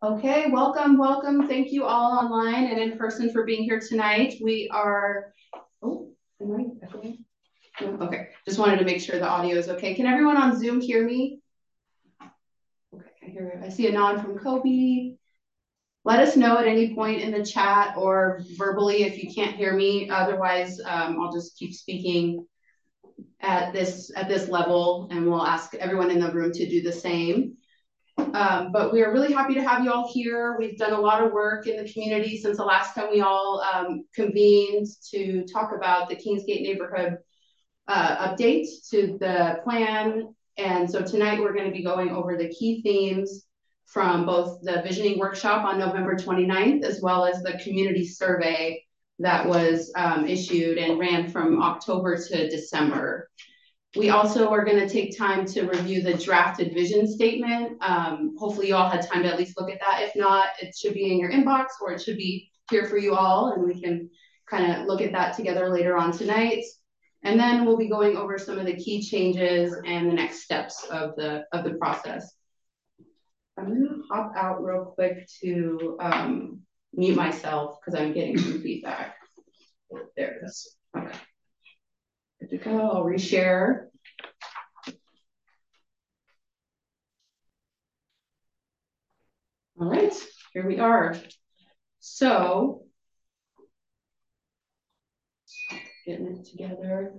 Okay, welcome, welcome. Thank you all online and in person for being here tonight. We are, oh, am I echoing? Okay, just wanted to make sure the audio is okay. Can everyone on Zoom hear me? Okay, I hear. I see a nod from Kobe. Let us know at any point in the chat or verbally if you can't hear me. Otherwise, um, I'll just keep speaking at this at this level and we'll ask everyone in the room to do the same. Um, but we are really happy to have you all here. We've done a lot of work in the community since the last time we all um, convened to talk about the Kingsgate neighborhood uh, update to the plan. And so tonight we're going to be going over the key themes from both the visioning workshop on November 29th, as well as the community survey that was um, issued and ran from October to December. We also are going to take time to review the drafted vision statement. Um, hopefully you all had time to at least look at that. If not, it should be in your inbox or it should be here for you all and we can kind of look at that together later on tonight. And then we'll be going over some of the key changes and the next steps of the, of the process. I'm gonna hop out real quick to um, mute myself because I'm getting some feedback. There it is. Okay. Good to go. I'll reshare. All right, here we are. So, getting it together.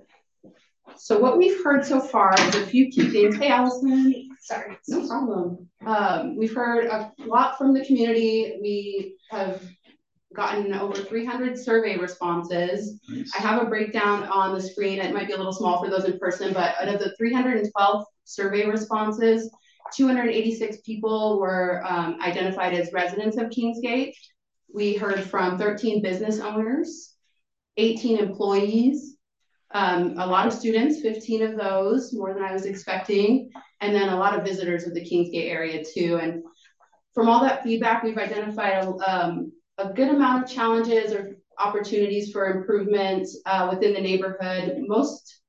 So what we've heard so far is a few key things. Hey, Allison. Sorry. No problem. Um, we've heard a lot from the community. We have gotten over 300 survey responses. Nice. I have a breakdown on the screen. It might be a little small for those in person, but out of the 312 survey responses, 286 people were um, identified as residents of Kingsgate. We heard from 13 business owners, 18 employees, um, a lot of students, 15 of those, more than I was expecting, and then a lot of visitors of the Kingsgate area too. And from all that feedback, we've identified um, a good amount of challenges or opportunities for improvement uh, within the neighborhood. Most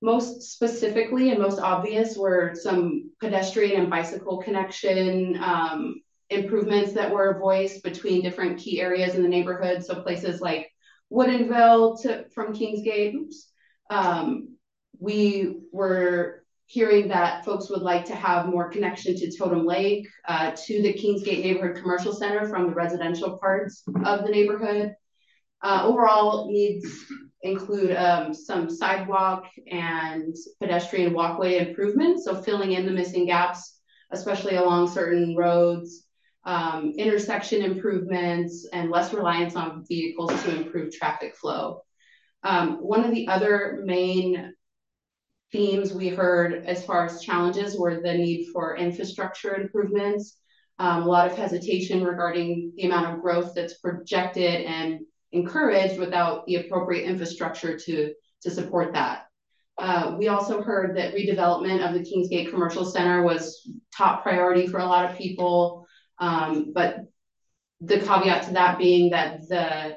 most specifically and most obvious were some pedestrian and bicycle connection um, improvements that were voiced between different key areas in the neighborhood. So places like Woodinville to from Kingsgate. Um, we were hearing that folks would like to have more connection to Totem Lake, uh, to the Kingsgate Neighborhood Commercial Center from the residential parts of the neighborhood. Uh, overall needs include um, some sidewalk and pedestrian walkway improvements, so filling in the missing gaps, especially along certain roads, um, intersection improvements, and less reliance on vehicles to improve traffic flow. Um, one of the other main themes we heard as far as challenges were the need for infrastructure improvements, um, a lot of hesitation regarding the amount of growth that's projected and encouraged without the appropriate infrastructure to, to support that. Uh, we also heard that redevelopment of the Kingsgate Commercial Center was top priority for a lot of people, um, but the caveat to that being that the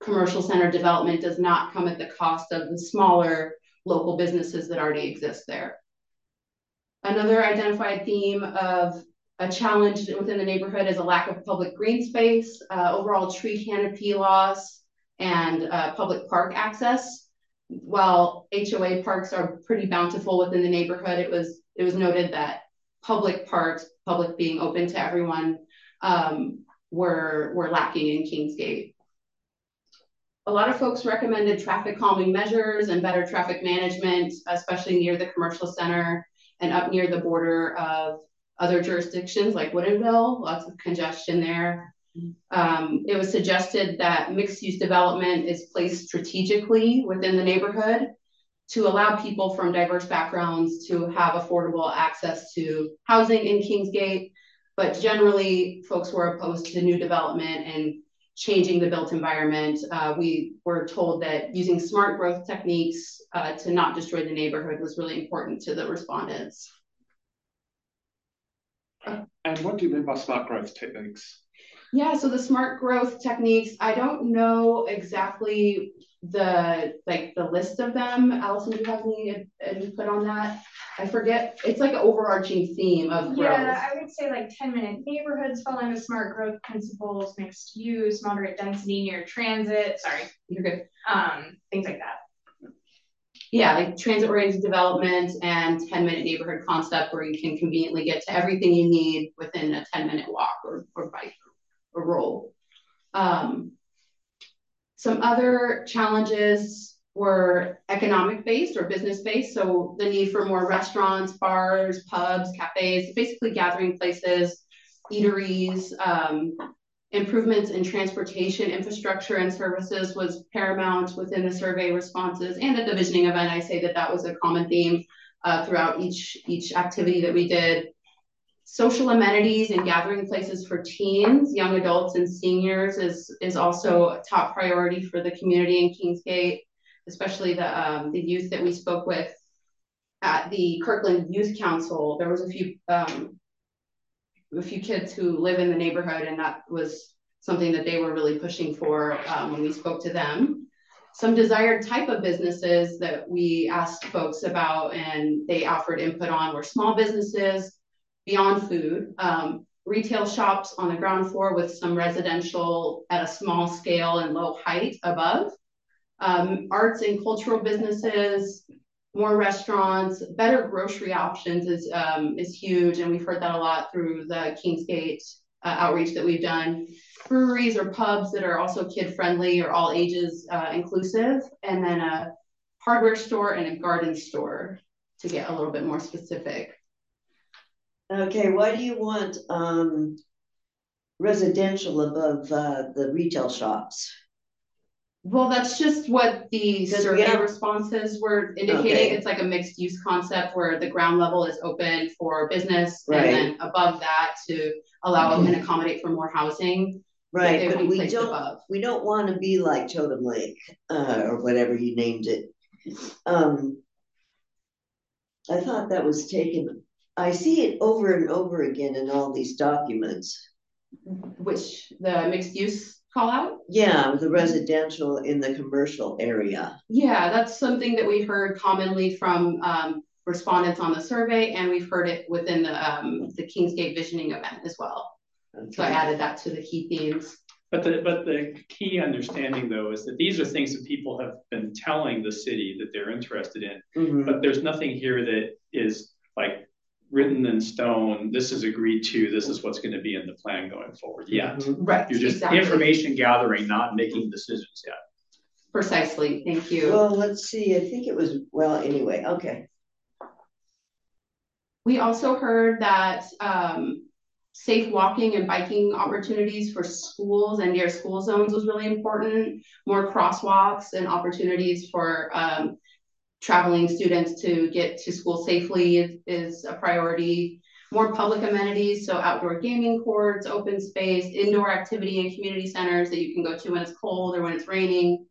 commercial center development does not come at the cost of the smaller local businesses that already exist there. Another identified theme of a challenge within the neighborhood is a lack of public green space, uh, overall tree canopy loss, and uh, public park access. While HOA parks are pretty bountiful within the neighborhood, it was it was noted that public parks, public being open to everyone, um, were were lacking in Kingsgate. A lot of folks recommended traffic calming measures and better traffic management, especially near the commercial center and up near the border of other jurisdictions like Woodinville, lots of congestion there. Um, it was suggested that mixed use development is placed strategically within the neighborhood to allow people from diverse backgrounds to have affordable access to housing in Kingsgate. But generally, folks were opposed to new development and changing the built environment. Uh, we were told that using smart growth techniques uh, to not destroy the neighborhood was really important to the respondents. And what do you mean by smart growth techniques? Yeah, so the smart growth techniques, I don't know exactly the, like, the list of them, Allison, do you have any input on that? I forget, it's like an overarching theme of growth. Yeah, I would say like ten minute neighborhoods following the smart growth principles, mixed use, moderate density near transit, sorry, You're good. um, things like that. Yeah, like transit oriented development and ten minute neighborhood concept where you can conveniently get to everything you need within a ten minute walk or, or bike or roll. Um, some other challenges were economic based or business based. So the need for more restaurants, bars, pubs, cafes, basically gathering places, eateries, um, improvements in transportation infrastructure and services was paramount within the survey responses and at the visioning event. I say that that was a common theme uh, throughout each each activity that we did. Social amenities and gathering places for teens young adults and seniors is is also a top priority for the community in kingsgate especially the um, the youth that we spoke with at the kirkland youth council. There was a few um, a few kids who live in the neighborhood, and that was something that they were really pushing for um, when we spoke to them. Some desired type of businesses that we asked folks about and they offered input on were small businesses beyond food, um, retail shops on the ground floor with some residential at a small scale and low height above, um, arts and cultural businesses, more restaurants, better grocery options is um, is huge, and we've heard that a lot through the Kingsgate uh, outreach that we've done. Breweries or pubs that are also kid friendly or all ages uh, inclusive, and then a hardware store and a garden store to get a little bit more specific. Okay, why do you want um, residential above uh, the retail shops? Well, that's just what the survey have, responses were indicating. It's like a mixed use concept where the ground level is open for business right. and then above that to allow and accommodate for more housing. Right, but we don't above. we don't want to be like Totem Lake uh, or whatever you named it. Um, I thought that was taken. I see it over and over again in all these documents. Which the mixed use call out? Yeah, the residential in the commercial area. Yeah, that's something that we heard commonly from um, respondents on the survey, and we've heard it within the um, the Kingsgate Visioning event as well. Okay. So I added that to the key themes. But the but the key understanding though is that these are things that people have been telling the city that they're interested in. Mm-hmm. But there's nothing here that is like written in stone, this is agreed to, this is what's going to be in the plan going forward yet. Mm-hmm. Right. You're just exactly. information gathering, not making decisions yet. Precisely. Thank you. Well, let's see. I think it was, well, anyway, okay. We also heard that um, safe walking and biking opportunities for schools and near school zones was really important. More crosswalks and opportunities for um, traveling students to get to school safely is, is a priority. More public amenities, so outdoor gaming courts, open space, indoor activity and community centers that you can go to when it's cold or when it's raining,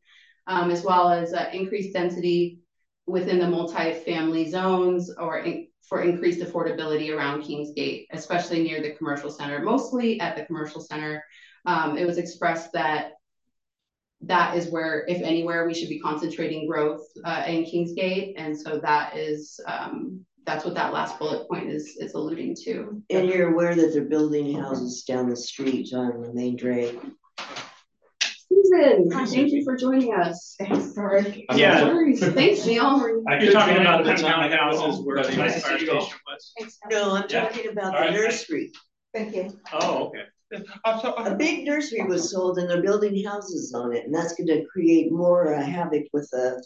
um, as well as uh, increased density within the multi-family zones or in, for increased affordability around Kingsgate, especially near the commercial center, mostly at the commercial center. Um, it was expressed that that is where, if anywhere, we should be concentrating growth uh, in Kingsgate. And so that is, um, that's what that last bullet point is, is alluding to. And you're aware that they're building houses down the street on the main drag. Susan, thank you for joining us. Thanks, sorry. Yeah. Thanks, Neil. You're talking about the townhouses where the fire station was? No, I'm talking about the nursery. Thank you. Oh, okay. A big nursery was sold and they're building houses on it, and that's going to create more uh, havoc with the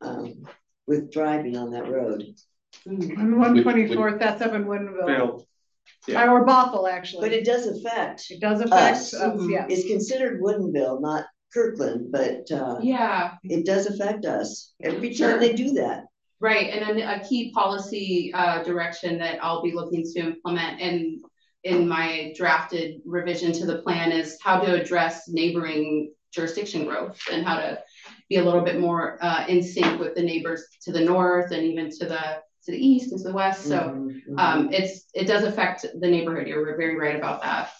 um, with driving on that road. On one twenty fourth, that's up in Woodinville. Yeah. Or Bothell, actually. But it does affect. It does affect us. us yeah. It's considered Woodinville, not Kirkland, but uh, yeah, it does affect us every time sure. they do that. Right, and a, a key policy uh, direction that I'll be looking to implement, and in my drafted revision to the plan is how to address neighboring jurisdiction growth and how to be a little bit more uh, in sync with the neighbors to the north and even to the to the east and to the west. So mm-hmm, mm-hmm. Um, it's it does affect the neighborhood. You're very right about that.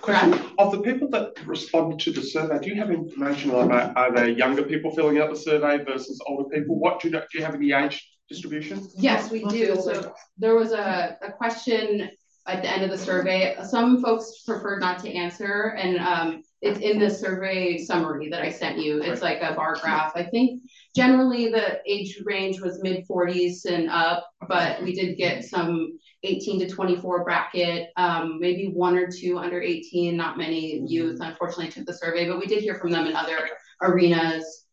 Question, of the people that responded to the survey, do you have information about, are there younger people filling out the survey versus older people? What, do you know, do you have any age distribution? Yes, we do. So there was a, a question at the end of the survey. Some folks preferred not to answer, and um, it's in the survey summary that I sent you. It's like a bar graph. I think generally the age range was mid 40s and up, but we did get some 18 to 24 bracket, um, maybe one or two under 18, not many youth unfortunately took the survey, but we did hear from them in other arenas.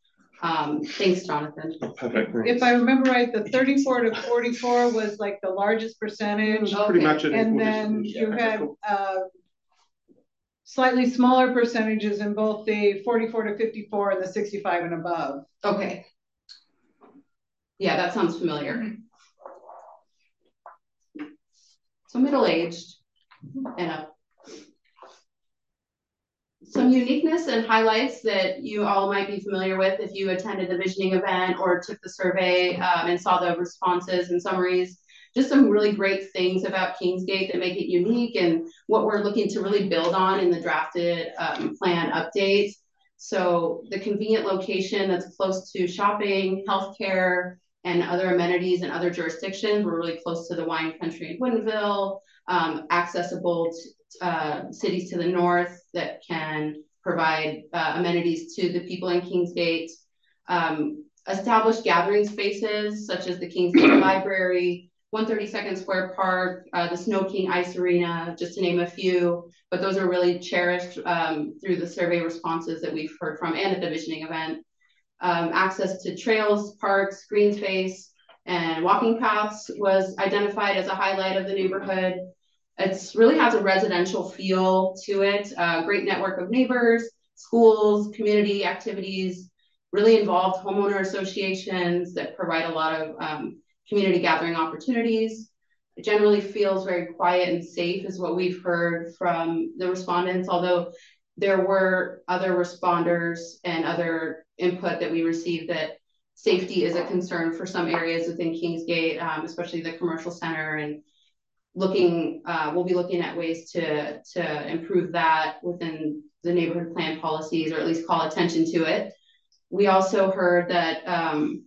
Um, thanks, Jonathan. Perfect. If I remember right, the thirty-four to forty-four was like the largest percentage. Pretty much And then distribution. you had, uh, slightly smaller percentages in both the forty-four to fifty-four and the sixty-five and above. Okay. Yeah, that sounds familiar. So middle-aged and up. Some uniqueness and highlights that you all might be familiar with if you attended the visioning event or took the survey um, and saw the responses and summaries. Just some really great things about Kingsgate that make it unique and what we're looking to really build on in the drafted um, plan updates. So the convenient location that's close to shopping, healthcare, and other amenities in other jurisdictions. We're really close to the wine country in Woodinville, um, accessible uh, cities to the north that can provide uh, amenities to the people in Kingsgate. Um, established gathering spaces such as the Kingsgate Library, 132nd Square Park, uh, the Sno-King Ice Arena, just to name a few. But those are really cherished um, through the survey responses that we've heard from and at the visioning event um, access to trails, parks, green space, and walking paths was identified as a highlight of the neighborhood. It's really has a residential feel to it, a great network of neighbors, schools, community activities, really involved homeowner associations that provide a lot of um, community gathering opportunities. It generally feels very quiet and safe is what we've heard from the respondents, although there were other responders and other input that we received that safety is a concern for some areas within Kingsgate, um, especially the commercial center and looking, uh, we'll be looking at ways to, to improve that within the neighborhood plan policies or at least call attention to it. We also heard that um,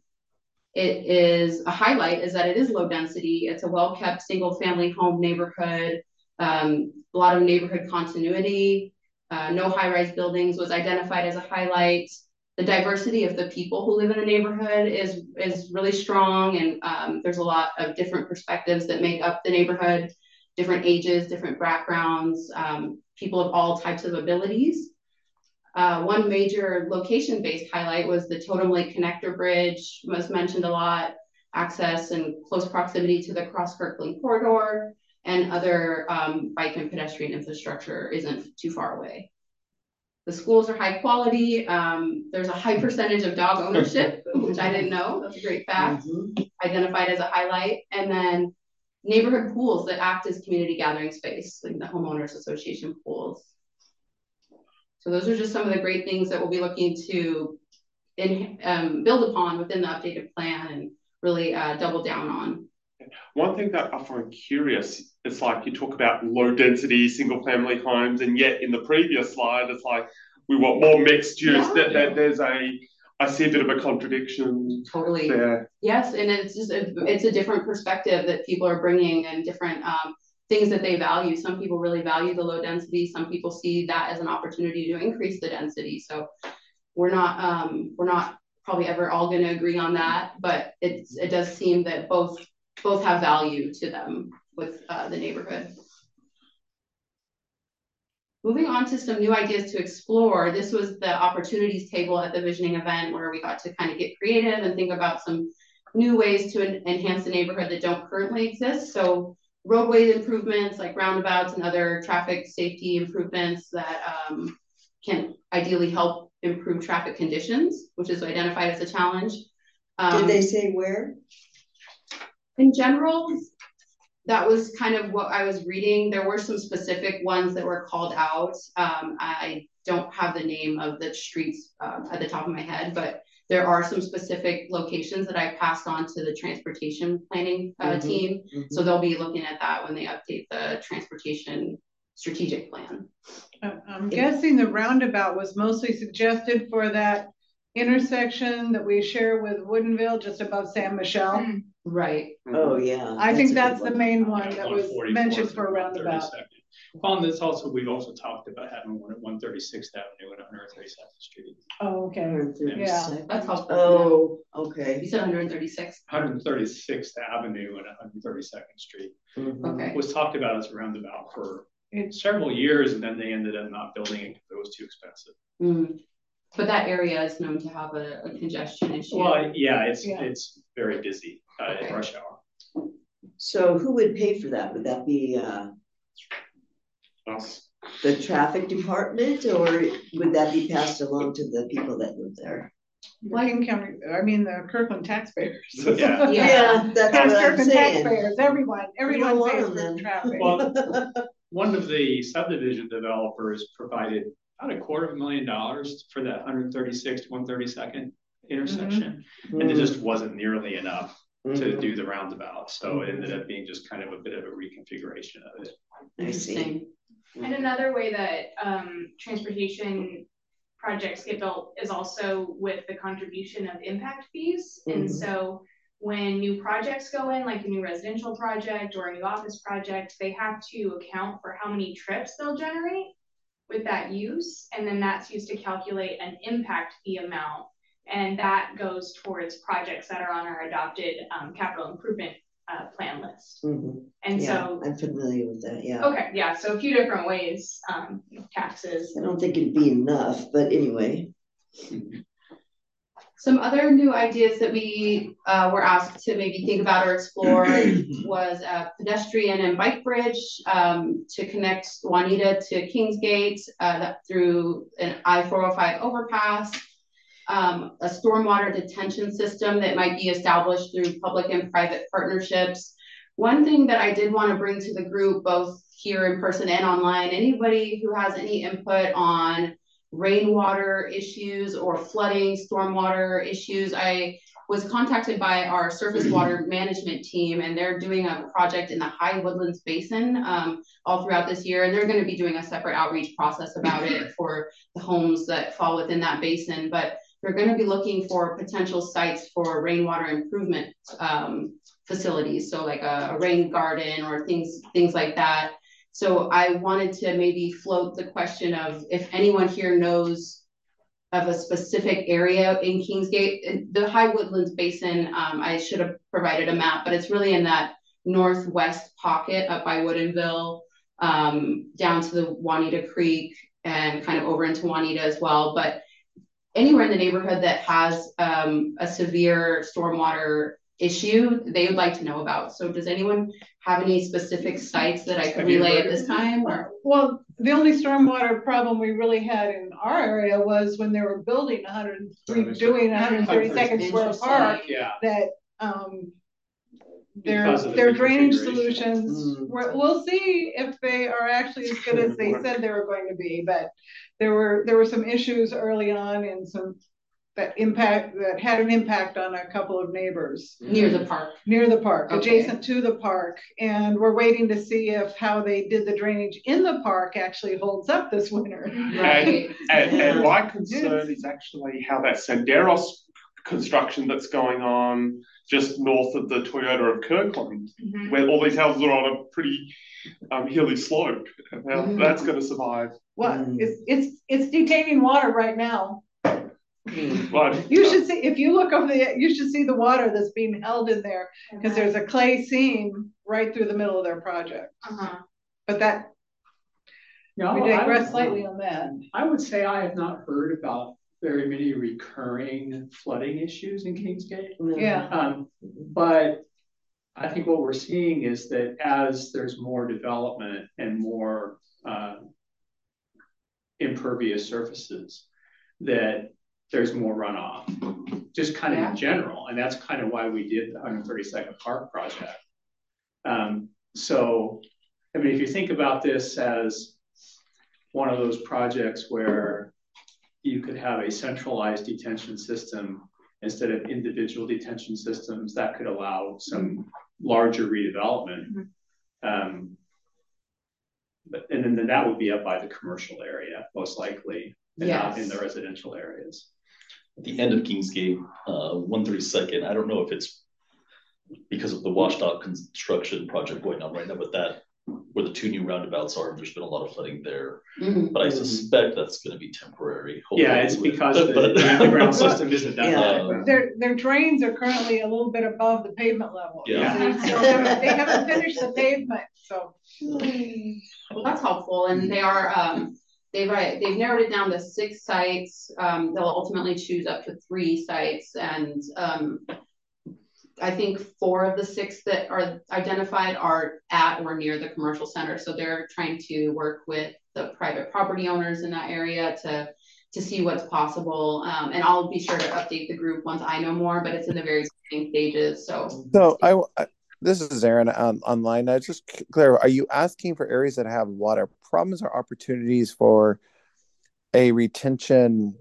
it is a highlight is that it is low density. It's a well-kept single family home neighborhood, um, a lot of neighborhood continuity, uh, no high-rise buildings was identified as a highlight. The diversity of the people who live in the neighborhood is is really strong, and um, there's a lot of different perspectives that make up the neighborhood, different ages, different backgrounds, um, people of all types of abilities. Uh, one major location-based highlight was the Totem Lake Connector Bridge, was mentioned a lot, access and close proximity to the Cross Kirkland corridor, and other um, bike and pedestrian infrastructure isn't too far away. The schools are high quality. Um, there's a high percentage of dog ownership, which I didn't know. That's a great fact. Mhm. Identified as a highlight. And then neighborhood pools that act as community gathering space, like the homeowners association pools. So those are just some of the great things that we'll be looking to in, um, build upon within the updated plan and really uh, double down on. One thing that I find curious is like you talk about low density single family homes, and yet in the previous slide, it's like we want more mixed use. Yeah. That, that there's a, I see a bit of a contradiction Totally. there. Yes, and it's just a, it's a different perspective that people are bringing and different um, things that they value. Some people really value the low density. Some people see that as an opportunity to increase the density. So we're not um, we're not probably ever all going to agree on that, but it's it does seem that both both have value to them with uh, the neighborhood. Moving on to some new ideas to explore. This was the opportunities table at the visioning event where we got to kind of get creative and think about some new ways to en enhance the neighborhood that don't currently exist. So roadway improvements like roundabouts and other traffic safety improvements that um, can ideally help improve traffic conditions, which is identified as a challenge. Um, Did they say where? In general, that was kind of what I was reading. There were some specific ones that were called out. Um, I don't have the name of the streets um, at the top of my head, but there are some specific locations that I passed on to the transportation planning uh, Mhm, team. mhm. So they'll be looking at that when they update the transportation strategic plan. I'm I'm guessing the roundabout was mostly suggested for that intersection that we share with Woodinville just above San Michelle. Mm. Right. Oh, yeah. I think that's the main one that was 144th mentioned for a and roundabout. 132nd. Well, and that's also, we've also talked about having one at one thirty-sixth Avenue and one hundred thirty-second Street. Oh, okay. 136. That's helpful. Oh, You okay. said hundred and thirty-six? Hundred and thirty-sixth Avenue and one hundred thirty-second Street Mhm. Okay. was talked about as a roundabout for It's, several years, and then they ended up not building it because it was too expensive. Mm. But that area is known to have a, a congestion issue. Well, yeah, it's, Yeah. it's very busy, uh, Okay. at rush hour. So who would pay for that? Would that be, uh, Us. the traffic department or would that be passed along to the people that live there? King County, I mean, the Kirkland taxpayers. Yeah. Yeah, that's Past what I'm Kirkland saying. taxpayers, everyone, everyone want pays for then. traffic. Well, one of the subdivision developers provided about a quarter of a million dollars for that hundred thirty-sixth, one thirty-second intersection. And it just wasn't nearly enough to Mhm. do the roundabout, so it ended up being just kind of a bit of a reconfiguration of it. I see. Interesting. And another way that um transportation projects get built is also with the contribution of impact fees. And Mhm. so when new projects go in, like a new residential project or a new office project, they have to account for how many trips they'll generate with that use, and then that's used to calculate an impact fee amount. And that goes towards projects that are on our adopted um capital improvement uh plan list. Mhm. And Yeah, so, I'm familiar with that, yeah. okay, yeah, so a few different ways, um, taxes, I don't think it'd be enough, but anyway. Some other new ideas that we uh, were asked to maybe think about or explore was a pedestrian and bike bridge um, to connect Juanita to Kingsgate uh, through an I four oh five overpass. Um, a stormwater detention system that might be established through public and private partnerships. One thing that I did want to bring to the group, both here in person and online, anybody who has any input on rainwater issues or flooding, stormwater issues. I was contacted by our surface water management team and they're doing a project in the high woodlands basin um, all throughout this year. And they're going to be doing a separate outreach process about it for the homes that fall within that basin. But they're going to be looking for potential sites for rainwater improvement um, facilities. So like a, a rain garden or things, things like that. So I wanted to maybe float the question of if anyone here knows of a specific area in Kingsgate, the High Woodlands Basin, um, I should have provided a map, but it's really in that northwest pocket up by Woodinville, um, down to the Juanita Creek and kind of over into Juanita as well. But anywhere in the neighborhood that has um, a severe stormwater issue, they would like to know about. So does anyone have any specific sites that I could Have relay at this time or? Well, the only stormwater problem we really had in our area was when they were building hundred, redoing hundred and thirty second square park, Yeah, that, um, their, Because of the their drainage solutions, Mm. we'll see if they are actually as good as they said they were going to be, but there were, there were some issues early on and some that impact, that had an impact on a couple of neighbors Near the park. near the park, Okay. adjacent to the park. And we're waiting to see if how they did the drainage in the park actually holds up this winter. Right. And, Yeah. and my concern is actually how that Senderos construction that's going on just north of the Toyota of Kirkland, Mhm. where all these houses are on a pretty um, hilly slope. And how Mhm. that's going to survive. What, Mm. it's, it's, it's detaining water right now. But You should see, if you look over the, you should see the water that's being held in there, because there's a clay seam right through the middle of their project. Uh-huh. But that, no, we digress would, slightly on that. I would say I have not heard about very many recurring flooding issues in Kingsgate. Yeah, Um, but I think what we're seeing is that as there's more development and more um, impervious surfaces, that there's more runoff, just kind of Yeah. in general, and that's kind of why we did the 132nd Park project. Um, so, I mean, if you think about this as one of those projects where you could have a centralized detention system instead of individual detention systems, that could allow some larger redevelopment. Um, but, and then that would be up by the commercial area, most likely, and not in the residential areas. At the end of Kingsgate, uh, one thirty second, I don't know if it's because of the washed-out construction project going on right now, but that, where the two new roundabouts are, there's been a lot of flooding there. Mhm. But I suspect that's gonna be temporary. Yeah, it's because the, But- the ground system isn't that Yeah. high. Their, their drains are currently a little bit above the pavement level. Yeah. They still haven't, they haven't finished the pavement, so. Well, that's helpful, and they are, um, they've, uh, they've narrowed it down to six sites, um, they'll ultimately choose up to three sites, and, um. I think four of the six that are identified are at or near the commercial center, so they're trying to work with the private property owners in that area to. To see what's possible, um, and I'll be sure to update the group once I know more, but it's in the very beginning stages, so. So I, I- this is Aaron on, online. I just clear. Are you asking for areas that have water problems or opportunities for a retention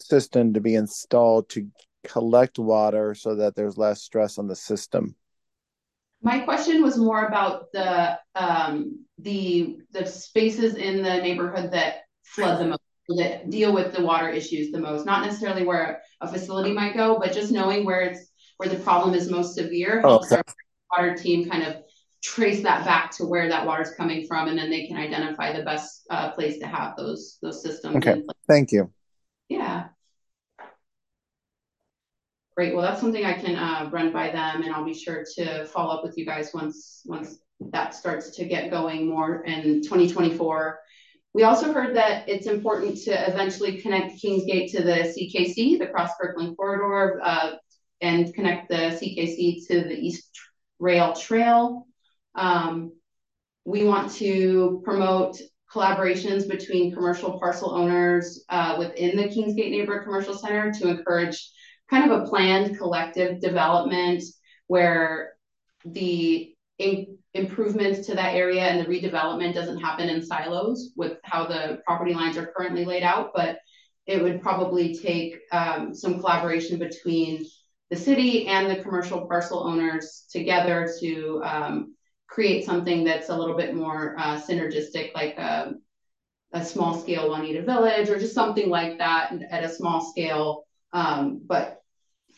system to be installed to collect water so that there's less stress on the system? My question was more about the, um, the, the spaces in the neighborhood that flood the most, that deal with the water issues the most, not necessarily where a facility might go, but just knowing where it's, where the problem is most severe Oh, helps our water team kind of trace that back to where that water is coming from, and then they can identify the best, uh, place to have those, those systems. Okay. Thank you. Yeah. Great, well, that's something I can uh run by them and I'll be sure to follow up with you guys once, once that starts to get going more in twenty twenty-four. We also heard that it's important to eventually connect Kingsgate to the CKC, the Cross Kirkland Corridor, uh, and connect the CKC to the East Rail Trail. Um, we want to promote collaborations between commercial parcel owners uh, within the Kingsgate Neighborhood Commercial Center to encourage kind of a planned collective development where the in- improvements to that area and the redevelopment doesn't happen in silos with how the property lines are currently laid out, but it would probably take um, some collaboration between the city and the commercial parcel owners together to um, create something that's a little bit more uh, synergistic, like a, a small scale Juanita Village or just something like that at a small scale, um, but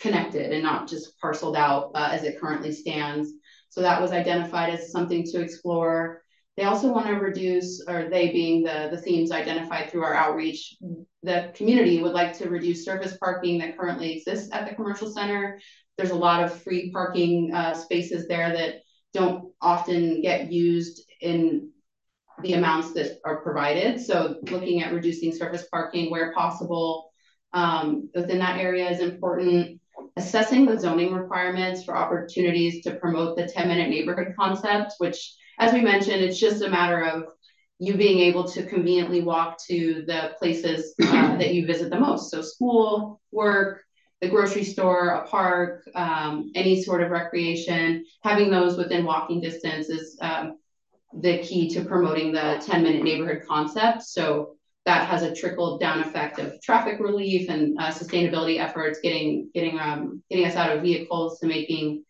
connected and not just parceled out uh, as it currently stands. So that was identified as something to explore. They also want to reduce, or they being the, the themes identified through our outreach, the community would like to reduce surface parking that currently exists at the commercial center. There's a lot of free parking uh, spaces there that don't often get used in the amounts that are provided. So looking at reducing surface parking where possible um, within that area is important. Assessing the zoning requirements for opportunities to promote the 10 minute neighborhood concept, which as we mentioned, it's just a matter of you being able to conveniently walk to the places uh, that you visit the most. So school, work, the grocery store, a park, um, any sort of recreation, having those within walking distance is um, the key to promoting the 10 minute neighborhood concept. So that has a trickle down effect of traffic relief and uh, sustainability efforts, getting getting um, getting us out of vehicles to making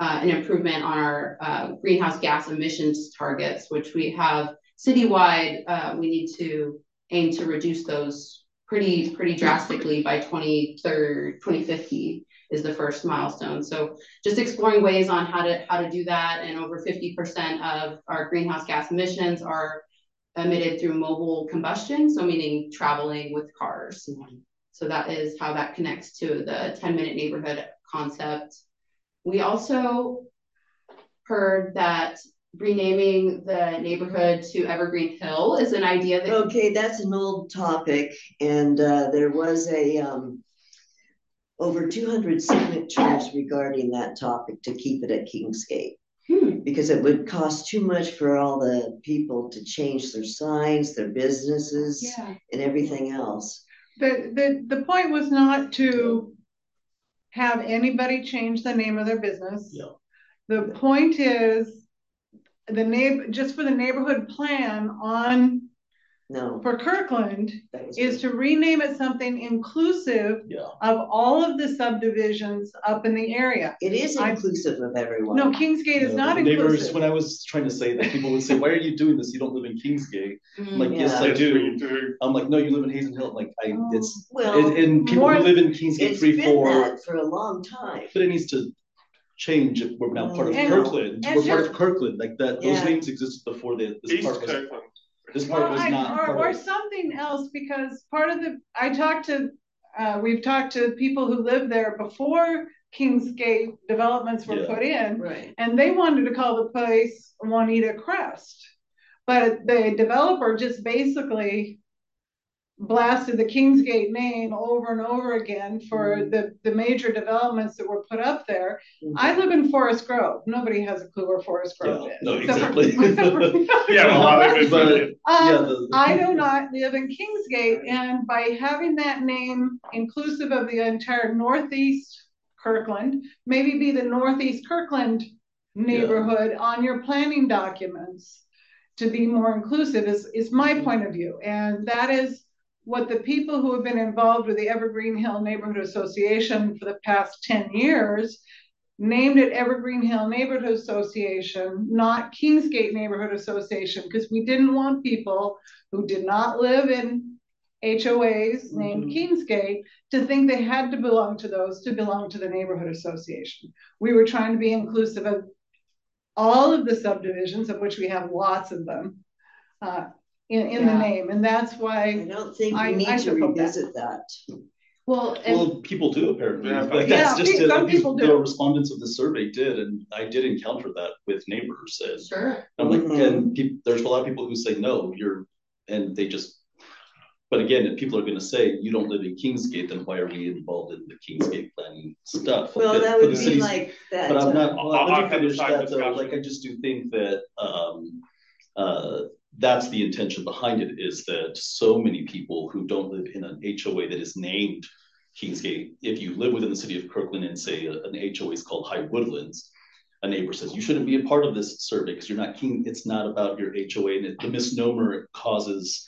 uh, an improvement on our uh, greenhouse gas emissions targets, which we have citywide. Uh, we need to aim to reduce those pretty pretty drastically by 2030, 2050 is the first milestone. So just exploring ways on how to how to do that, and over 50% of our greenhouse gas emissions are emitted through mobile combustion, so meaning traveling with cars. So that is how that connects to the 10 minute neighborhood concept. We also heard that renaming the neighborhood to Evergreen Hill is an idea that Okay, that's an old topic, and uh, there was a um. Over two hundred signatures regarding that topic to keep it at Kingsgate. Hmm. Because it would cost too much for all the people to change their signs, their businesses, yeah. and everything else. The, the, the point was not to have anybody change the name of their business. Yeah. The point is, the neighbor, just for the neighborhood plan on No. for Kirkland that was is to rename it something inclusive Yeah. of all of the subdivisions up in the area. It is I- inclusive of everyone. No, Kingsgate is No, not the neighbors, inclusive. when I was trying to say that, people would say, why are you doing this? You don't live in Kingsgate. I'm like, mm, yes, Yeah. I Yes, do. do. I'm like, no, you live in Hazen Hill. I'm like, I, oh, it's, Well, and, and people more- who live in Kingsgate it's three, been four, that for a long time. but it needs to change. if We're now part of And- Kirkland. and We're part of Kirkland, like that, those Yeah. names existed before the, this East part was, Kirkland. This Well, part was I- not Or, part or of. something else, because part of the, I talked to, uh, we've talked to people who lived there before Kingsgate developments were Yeah. put in, Right. and they wanted to call the place Juanita Crest. But the developer just basically blasted the Kingsgate name over and over again for Mm-hmm. the, the major developments that were put up there. I live in Forest Grove. Nobody has a clue where Forest Grove Yeah, is. no, except for- exactly. Yeah, well, I live But- Virginia. Yeah, Um, the- I do not live in Kingsgate, and by having that name inclusive of the entire northeast Kirkland, maybe be the northeast Kirkland neighborhood on your planning documents to be more inclusive is, is my point of view. And that is what the people who have been involved with the Evergreen Hill Neighborhood Association for the past ten years named it Evergreen Hill Neighborhood Association, not Kingsgate Neighborhood Association, because we didn't want people who did not live in HOAs named Mhm. Kingsgate to think they had to belong to those to belong to the neighborhood association. We were trying to be inclusive of all of the subdivisions, of which we have lots of them, uh, in, in the Yeah. name, and that's I why, don't think I- we need I to support that. revisit that. Well, and Well, people do apparently. Yeah, Like, Yeah, that's just, pe- some These- people do. the respondents of the survey did, and I did encounter that with neighbors. And sure. I'm like, Mhm. and peop there's a lot of people who say, no, you're, and they just, but again, if people are gonna say, you don't live in Kingsgate, then why are we involved in the Kingsgate planning stuff? Well, But that for would the be cities- like that. But I'm uh, not, I- well, let I've me had the finish same that though, discussion. like, I just do think that, um, uh, that's the intention behind it, is that so many people who don't live in an HOA that is named Kingsgate, if you live within the city of Kirkland and say an HOA is called High Woodlands, a neighbor says, you shouldn't be a part of this survey, because you're not king, it's not about your HOA, and it- the misnomer causes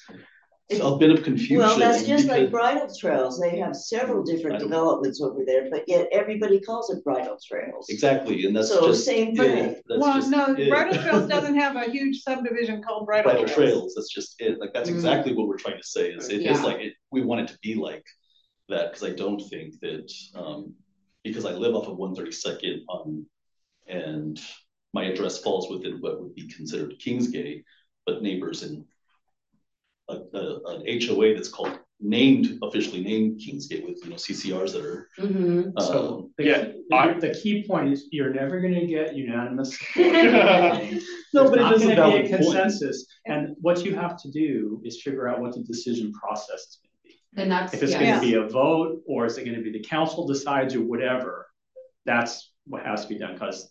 a bit of confusion. Well, that's just like because- bridle trails. They have several different don't- developments over there, but yet everybody calls it bridle trails. Exactly, and that's So just. same it. thing. That's well, just no, it. Bridle Trails doesn't have a huge subdivision called Bridle bridle Trails. trails. That's just it. Like that's Mm. exactly what we're trying to say. Is it is Yeah. like it, we want it to be like that because I don't think that um, because I live off of one thirty second on and my address falls within what would be considered Kingsgate, but neighbors in a, a, an HOA that's called named officially named Kingsgate with you know CCRs that are Mhm. um, So the, yeah, the, I- the key point is you're never gonna get unanimous. no, but There's it is a not gonna be a point. consensus, and what you have to do is figure out what the decision process is gonna be. And that's, If it's yeah, gonna be a vote, or is it gonna be the council decides or whatever, that's what has to be done, because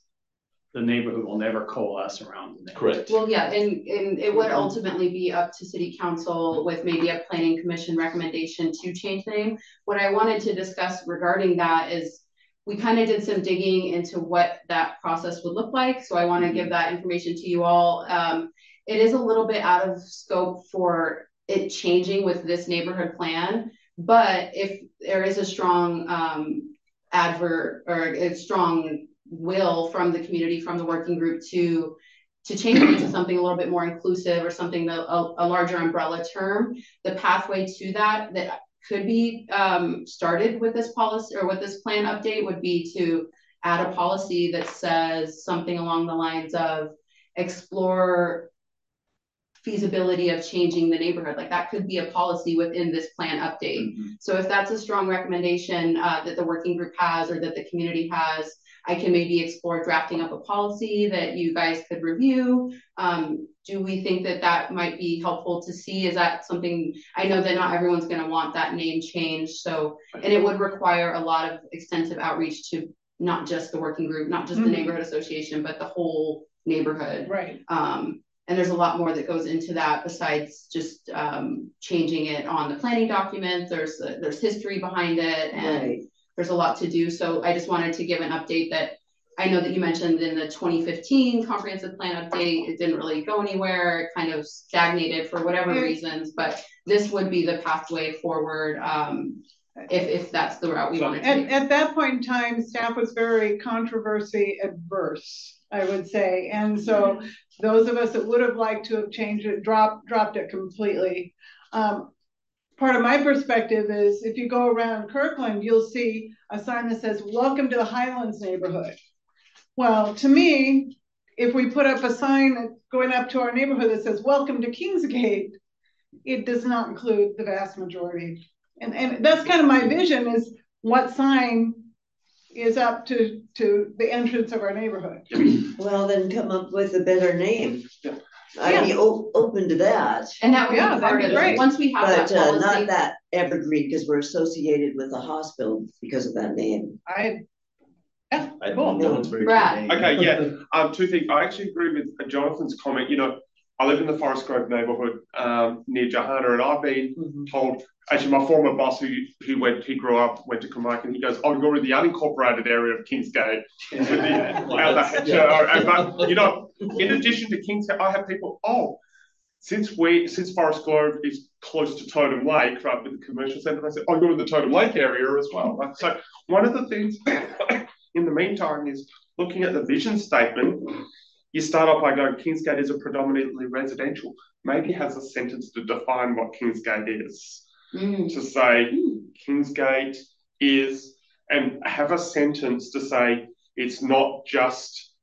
the neighborhood will never coalesce around the neighborhood. Correct. well, yeah, and, and it would ultimately be up to city council with maybe a planning commission recommendation to change the name. What I wanted to discuss regarding that is, we kind of did some digging into what that process would look like, so I want to give that information to you all. Um, it is a little bit out of scope for it changing with this neighborhood plan, but if there is a strong, um, advert or a strong will from the community, from the working group to to change it to something a little bit more inclusive or something that a, a larger umbrella term, the pathway to that that could be um, started with this policy or with this plan update would be to add a policy that says something along the lines of explore feasibility of changing the neighborhood. Like that could be a policy within this plan update. So if that's a strong recommendation uh, that the working group has or that the community has, I can maybe explore drafting up a policy that you guys could review. Um, do we think that that might be helpful to see? Is that something, I know that not everyone's gonna want that name changed, so, and it would require a lot of extensive outreach to not just the working group, not just the Mhm. neighborhood association, but the whole neighborhood. Right, Um, and there's a lot more that goes into that besides just, um, changing it on the planning documents. There's, there's history behind it and Right. There's a lot to do. So I just wanted to give an update that I know that you mentioned in the twenty fifteen comprehensive plan update, it didn't really go anywhere, it kind of stagnated for whatever reasons, but this would be the pathway forward, um, if, if that's the route we wanted to At, take. at that point in time, staff was very controversy adverse, I would say. And so those of us that would have liked to have changed it, dropped, dropped it completely. Um, part of my perspective is if you go around Kirkland, you'll see a sign that says, welcome to the Highlands neighborhood. Well, to me, if we put up a sign going up to our neighborhood that says, welcome to Kingsgate, it does not include the vast majority. And, and that's kind of my vision is what sign is up to, to the entrance of our neighborhood. Well, then come up with a better name. Yeah. I'd be o- open to that, And that would Yeah, be that'd part be of it, great. once we have that but uh, not policy. that evergreen, because we're associated with the hospital because of that name. I, yeah, I cool. think that one's very. Brad. good. Okay, yeah. Um, two things. I actually agree with Jonathan's comment. You know, I live in the Forest Grove neighborhood um, near Johanna, and I've been told. Actually, my former boss, who who went, he grew up, went to Carmichael. He goes, "Oh, you're in the unincorporated area of Kingsgate." With the, yeah. and uh, but you know, in addition to Kingsgate, I have people. Oh, since we since Forest Grove is close to Totem Lake, right, with the commercial centre, I said, "Oh, you're in the Totem Lake area as well." Right? So one of the things in the meantime is looking at the vision statement. You start off by going, Kingsgate is a predominantly residential. Maybe has a sentence to define what Kingsgate is. Mm, To say Kingsgate is, and have a sentence to say it's not just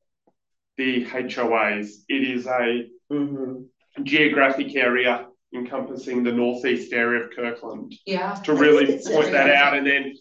the HOAs. It is a Mhm. geographic area encompassing the northeast area of Kirkland. Yeah, to really point that out and then,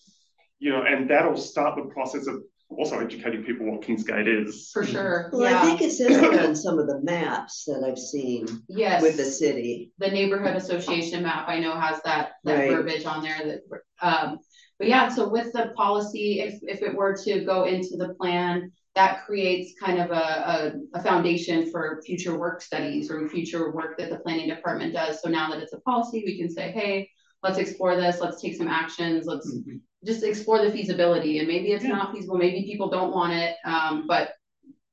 you know, and that'll start the process of also educating people what Kingsgate is. for sure, Well, I think it says it on some of the maps that I've seen yes. with the city. the neighborhood association map, I know has that, that Right. verbiage on there that, um, but yeah, so with the policy, if, if it were to go into the plan, that creates kind of a, a, a foundation for future work studies or future work that the planning department does. So now that it's a policy, we can say, hey, let's explore this, let's take some actions, let's just explore the feasibility, and maybe it's Yeah. not feasible, maybe people don't want it, um, but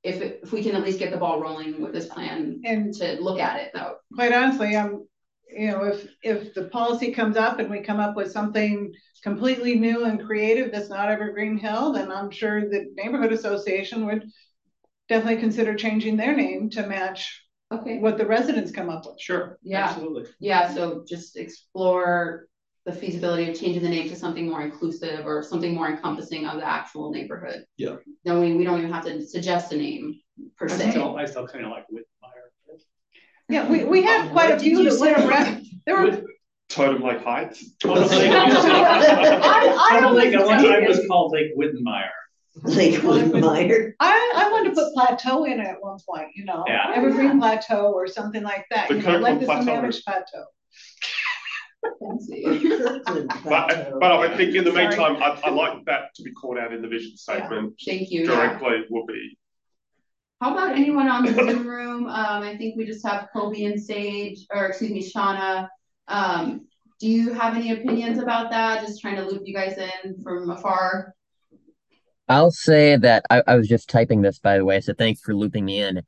if, it- if we can at least get the ball rolling with this plan and to look at it, though, quite honestly, I'm, you know, if, if the policy comes up and we come up with something completely new and creative that's not Evergreen Hill, then I'm sure the neighborhood association would definitely consider changing their name to match okay. what the residents come up with. Sure, Yeah. absolutely. Yeah, so just explore the feasibility of changing the name to something more inclusive or something more encompassing of the actual neighborhood. Yeah. No, we, we don't even have to suggest a name per I se. still, I still kind of like Whitmire. Yeah, we, we had quite a What did few you that went say? around, there were, Totem Lake Heights. Totem Lake, I Totem Lake at one always time was called Lake Whitmire. Lakewood Meyer. I, I wanted to put plateau in it at one point, you know, Yeah. Evergreen Plateau or something like that, The you know, like Kirkland the Plateau. Sammamish Plateau. Kirkland But, Plateau. but I think in the Sorry. meantime, I, I like that to be called out in the vision statement Thank you, yeah. directly will be. How about anyone on the Zoom room? Um, I think we just have Kobe and Sage, or excuse me, Shauna. Um, do you have any opinions about that? Just trying to loop you guys in from afar. I'll say that I, I was just typing this by the way, so thanks for looping me in.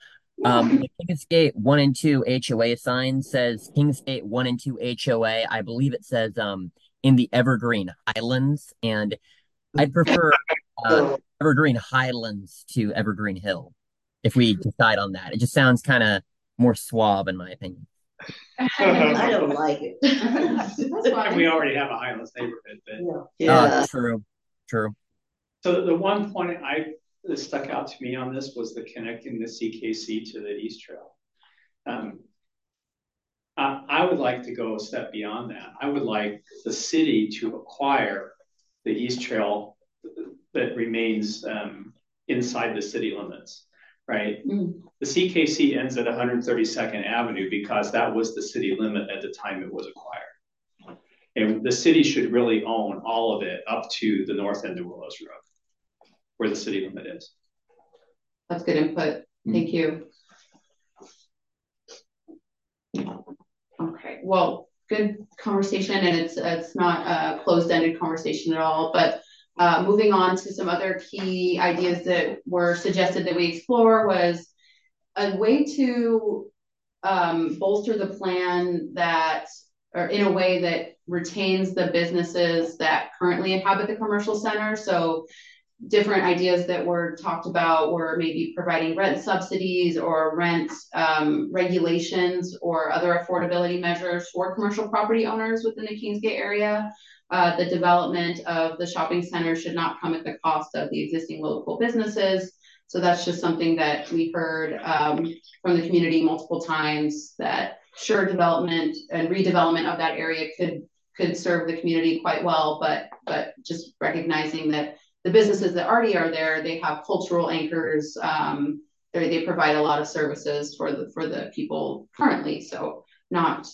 Um, the Kingsgate one and two HOA sign says Kingsgate one and two HOA. I believe it says um in the Evergreen Highlands, and I'd prefer uh, Evergreen Highlands to Evergreen Hill if we decide on that. It just sounds kind of more suave in my opinion. I don't like it. That's And fine. we already have a Highlands neighborhood, but Yeah, Uh, true, true. So the one point I, that stuck out to me on this was the connecting the CKC to the East Trail. Um, I, I would like to go a step beyond that. I would like the city to acquire the East Trail that remains, um, inside the city limits, right? Mm. The CKC ends at 132nd Avenue because that was the city limit at the time it was acquired. And the city should really own all of it up to the north end of Willows Road where the city limit is. That's good input. Thank you. Okay, well, good conversation and it's, it's not a closed-ended conversation at all, but Uh, moving on to some other key ideas that were suggested that we explore was a way to um, bolster the plan that, or in a way that retains the businesses that currently inhabit the commercial center. So different ideas that were talked about were maybe providing rent subsidies or rent um, regulations or other affordability measures for commercial property owners within the Kingsgate area. Uh, the development of the shopping center should not come at the cost of the existing local businesses. So that's just something that we heard um, from the community multiple times that sure development and redevelopment of that area could could serve the community quite well, but but just recognizing that the businesses that already are there, they have cultural anchors. Um, they provide a lot of services for the for the people currently. So not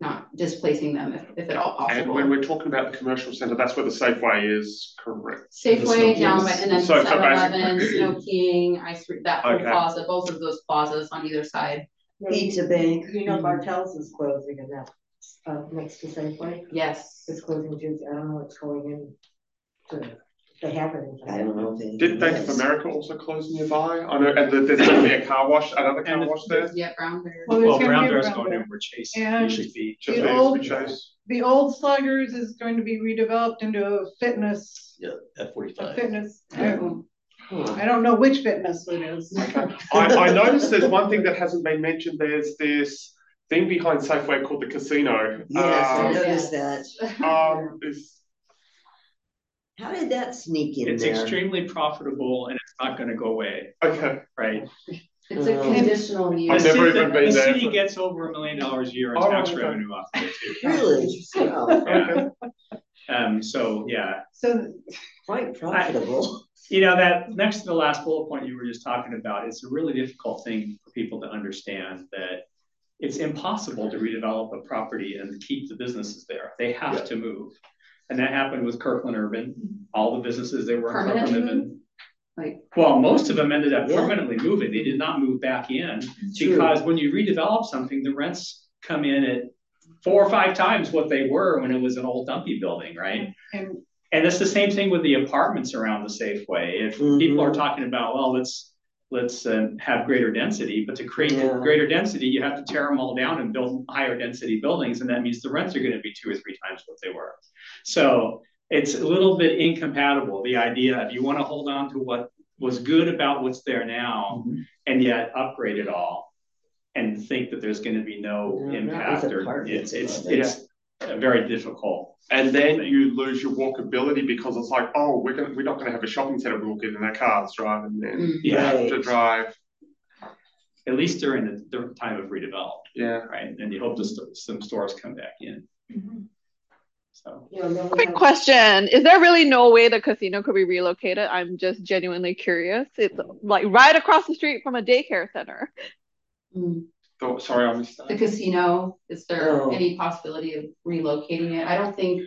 not displacing them if, if at all possible. And when we're talking about the commercial centre, that's where the Safeway is, correct? Safeway down by, and then So- so 7-Eleven, Snow King, Ice, Cream- that whole Okay. plaza, both of those plazas on either side. Pizza Bank. You know, Bartell's is closing and that, uh, next to Safeway, Yes. it's closing Tuesday, I don't know what's going in. to- They have it. I don't know if it Did Bank of. America also close nearby? I know, and there- there's gonna be a car wash, another car And wash there? Yeah, Brown Bear. Well, there's Well, gonna Brown be a Bear's Brown going Bear. in where Chase And- should be. Just The old- be chased. The old Sluggers is going to be redeveloped into a fitness, Yeah, F a forty-five. fitness. I Oh, I don't know which fitness it is. I, I noticed there's one thing that hasn't been mentioned. There's this thing behind Safeway called the casino. Yes, I Um, noticed that. um, is, How did that sneak in It's there? extremely profitable and it's not gonna go away, okay, right? It's a Oh. conditional The I've use. never city, even been the there. city gets over a million dollars a year in Oh, tax okay. revenue off of it too. Really? Wow, Yeah. Um, so, yeah, So quite profitable. you know, that next to the last bullet point you were just talking about, it's a really difficult thing for people to understand that it's impossible to redevelop a property and keep the businesses there. They have Yeah. to move. And that happened with Kirkland Urban, all the businesses they were in Kirkland Urban. Like- Well, most of them ended up permanently moving. They did not move back in True. because when you redevelop something, the rents come in at four or five times what they were when it was an old dumpy building, right? And And it's the same thing with the apartments around the Safeway. If Mhm. people are talking about, well, let's let's uh, have greater density, but to create Yeah. greater density, you have to tear them all down and build higher density buildings, and that means the rents are going to be two or three times what they were. So it's a little bit incompatible. The idea of you want to hold on to what was good about what's there now, Mhm. and yet upgrade it all, and think that there's going to be no Yeah, impact or it's it's it's very difficult. and then you lose your walkability because it's like, oh, we're gonna we're not gonna have a shopping centre. We'll get in our cars, right? And then Mm. you have to drive. At least during the, the time of redevelopment. Yeah. right? And you hope the st- some stores come back in. So You know, then Quick have- question. Is there really no way the casino could be relocated? I'm just genuinely curious. It's like right across the street from a daycare center. Mm. Oh, sorry, I missed The that. casino, is there Oh. any possibility of relocating it? I don't think.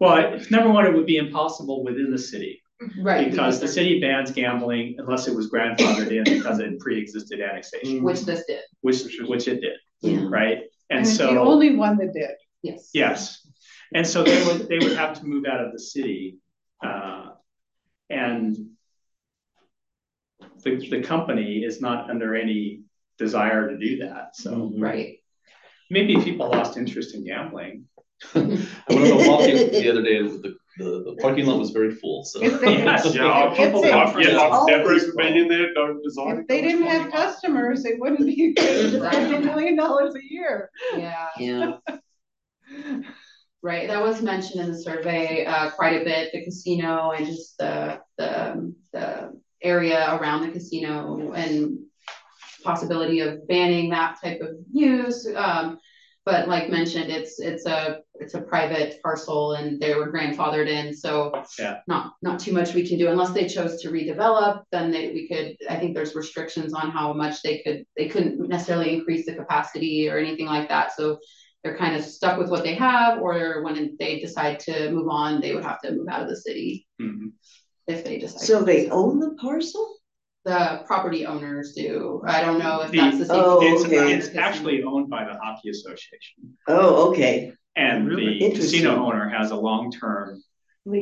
Well, it- number one, it would be impossible within the city Right. because the city bans gambling unless it was grandfathered in because it pre-existed annexation, Which this did, which which it did, Yeah. right? and And it's the so only one that did. yes. yes, and so they would they would have to move out of the city, uh, and the the company is not under any desire to do that. So Mhm. Right. maybe people lost interest in gambling. I went on a walk in the other day, the, the, the parking lot was very full, so. If they- Yes. Yeah, I've, It's a- I've, yeah, I've Always never been in there. Don't design. If they didn't have customers, they wouldn't be spending a million dollars a year. Yeah. Yeah. Right, that was mentioned in the survey uh, quite a bit, the casino and just the, the, the area around the casino and possibility of banning that type of use. Um, but like mentioned, it's, it's a, it's a private parcel and they were grandfathered in, so Yeah. not, not too much we can do unless they chose to redevelop, then they, we could, I think there's restrictions on how much they could, they couldn't necessarily increase the capacity or anything like that, so they're kind of stuck with what they have, or when they decide to move on, they would have to move out of the city Mhm. if they decide. So to they own the parcel? The property owners do. I don't know if The- that's the same. Oh, It's, okay. it's actually owned by the hockey association. Oh, okay. And Really? the casino owner has a long-term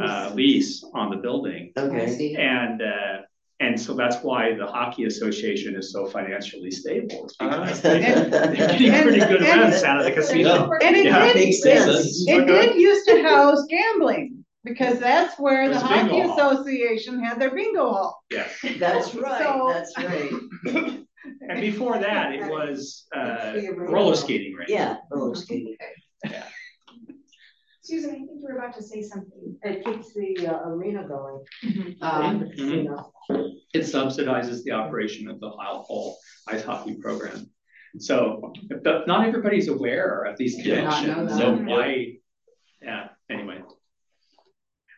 uh, lease on the building. Okay. And, uh, and so that's why the hockey association is so financially stable. It's because Ah. they're getting pretty good And- rents out of the casino. And it Yeah. did, makes sense. it did used to house gambling, because that's where the There's a bingo hockey hall. association had their bingo hall. Yes. That's right, So- that's right. And before that, it was, uh, It's the arena. roller skating rink. Yeah, roller skating. Yeah. Susan, I think you were about to say something. It keeps the uh, arena going. Um, and the casino. It subsidizes the operation of the Hall Hall ice hockey program. So, but not everybody's aware of these Yeah, connections, so why, yeah, anyway.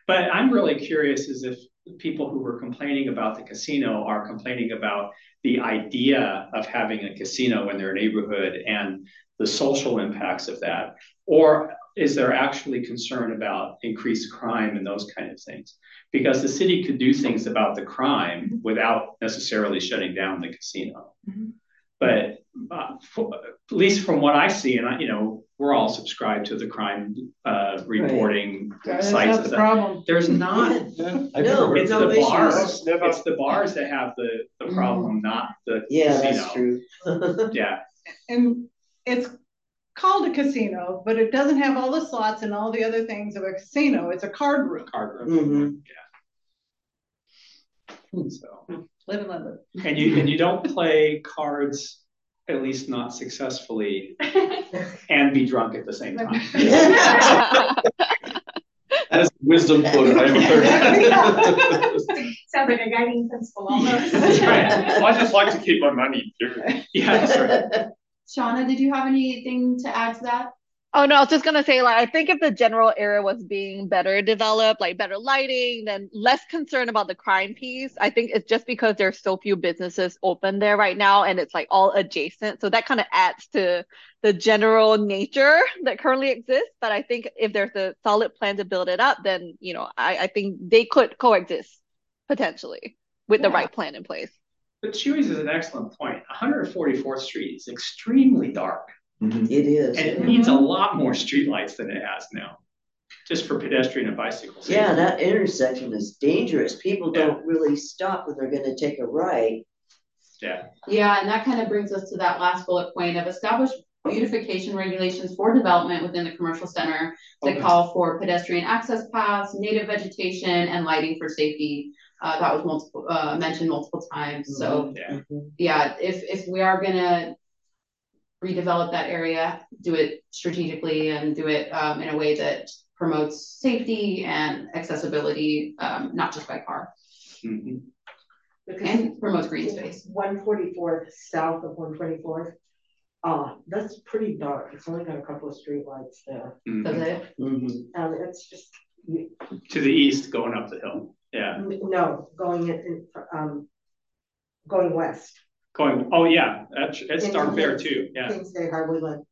But I'm really curious is if people who were complaining about the casino are complaining about the idea of having a casino in their neighborhood and the social impacts of that, or is there actually concern about increased crime and those kind of things? Because the city could do things about the crime without necessarily shutting down the casino. But uh, for, at least from what I see, and I, you know, we're all subscribed to the crime uh, reporting That's sites. not and the problem. There's not. No, It's no the issues. bars. Never- It's the bars that have the the Mm-hmm. problem, not the Yeah, casino. that's true. Yeah, And it's called a casino, but it doesn't have all the slots and all the other things of a casino. It's a card room. card Mhm. room. Yeah. So, Live and let live. and you and you don't play cards, at least not successfully, and be drunk at the same time. That is wisdom quote I ever heard. Sounds like a guiding principle almost. That's right. I just like to keep my money, period. Yeah, that's right. Shauna, did you have anything to add to that? Oh no, I was just gonna say, like, I think if the general area was being better developed, like better lighting, then less concern about the crime piece. I think it's just because there's so few businesses open there right now and it's like all adjacent. So that kind of adds to the general nature that currently exists. But I think if there's a solid plan to build it up, then, you know, I, I think they could coexist potentially with the right plan in place. But Chuy's is an excellent point. 144th Street is extremely dark. It is. and it needs a lot more streetlights than it has now, just for pedestrian and bicycles. Yeah, that intersection is dangerous. People Yeah. don't really stop when they're gonna take a right. Yeah. Yeah, and that kind of brings us to that last bullet point of establish beautification regulations for development within the commercial center that Okay. call for pedestrian access paths, native vegetation, and lighting for safety. Uh, that was multiple, uh, mentioned multiple times, so, Yeah. yeah, if, if we are gonna redevelop that area, do it strategically and do it, um, in a way that promotes safety and accessibility, um, not just by car, Mhm. Because and promotes green space. one forty-fourth, south of one twenty-fourth. Uh, that's pretty dark. It's only got a couple of streetlights there. Mhm. Does it? Mhm. And it's just, you, To the east, going up the hill. Yeah. no, going in, in, um, going west. Going, oh, yeah, that's, it's Into dark there too. Yeah. Kingsday Highway Line.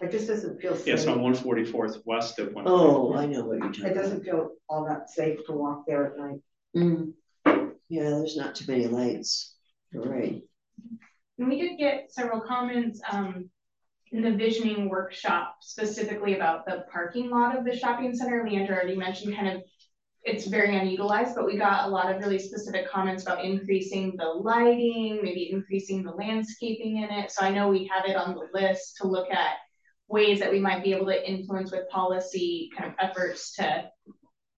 It just doesn't feel safe. Yes, on 144th west of one. Oh, I know what you're talking It doesn't feel all that safe to walk there at night. Mm. Yeah, there's not too many lights. You're right. And we did get several comments, um, in the visioning workshop specifically about the parking lot of the shopping center. Leandra already mentioned kind of, it's very unutilized, but we got a lot of really specific comments about increasing the lighting, maybe increasing the landscaping in it. So I know we have it on the list to look at ways that we might be able to influence with policy kind of efforts to,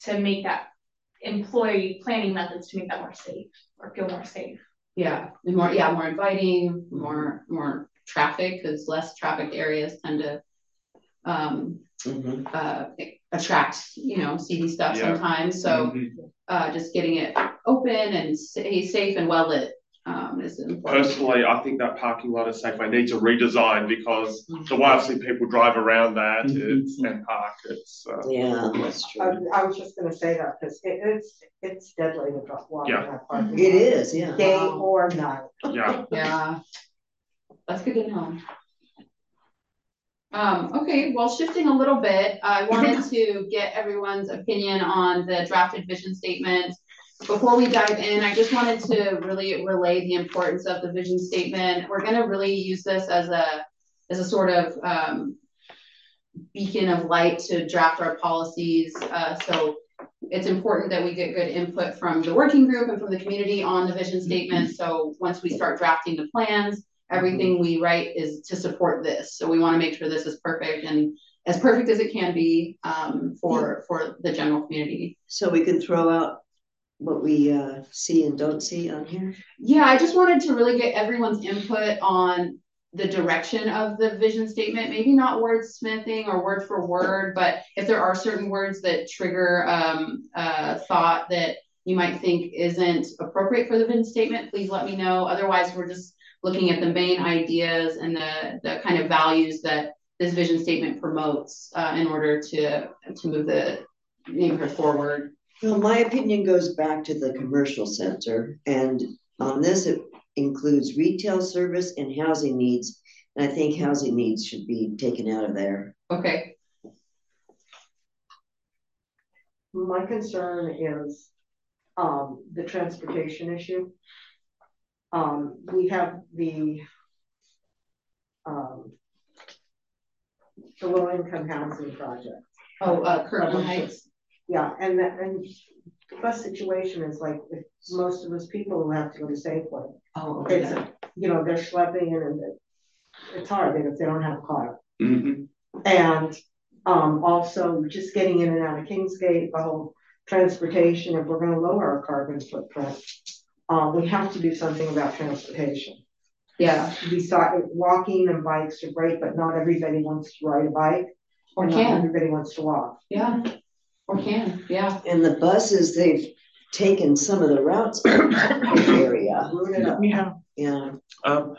to make that employee planning methods to make that more safe or feel more safe. Yeah, more, yeah, more inviting, more, more traffic, because less traffic areas tend to um, Mhm. uh, attract, you know, seedy stuff Yeah. sometimes, so Mhm. uh, just getting it open and sa- safe and well lit um, is important. Personally, I think that parking lot is safe. I need to redesign because the way I've seen people drive around that, it's, and park, it's, uh, Yeah, that's I, true. I was just gonna say that, because it, it's, it's deadly to drop walk in that parking It lot. is, yeah. Day or night. yeah. Yeah, that's good to know. Um, okay, well, shifting a little bit, I wanted to get everyone's opinion on the drafted vision statement. Before we dive in, I just wanted to really relay the importance of the vision statement. We're gonna really use this as a, as a sort of, um, beacon of light to draft our policies. Uh, so it's important that we get good input from the working group and from the community on the vision statement. So once we start drafting the plans, everything we write is to support this. So we want to make sure this is perfect and as perfect as it can be um, for for the general community. So we can throw out what we uh, see and don't see on here. Yeah, I just wanted to really get everyone's input on the direction of the vision statement, maybe not wordsmithing or word for word, but if there are certain words that trigger um, a thought that you might think isn't appropriate for the vision statement, please let me know. Otherwise, we're just looking at the main ideas and the, the kind of values that this vision statement promotes uh, in order to, to move the neighborhood forward. Well, my opinion goes back to the commercial center, and on this, it includes retail service and housing needs. And I think housing needs should be taken out of there. Okay. My concern is um, the transportation issue. Um, we have the um, the low income housing project. Oh, uh, Kirkland Heights. Yeah, and that, and the bus situation is like most of those people who have to go to Safeway. Oh, okay. It's, you know, they're schlepping and it's hard because they don't have a car. Mm-hmm. And um, also just getting in and out of Kingsgate, the whole transportation, if we're going to lower our carbon footprint, um, we have to do something about transportation. Yeah. Besides, walking and bikes are great, but not everybody wants to ride a bike. Or can. Not everybody wants to walk. Yeah. Or can, yeah. And the buses, they've taken some of the routes the area. Yeah. Yeah. Um,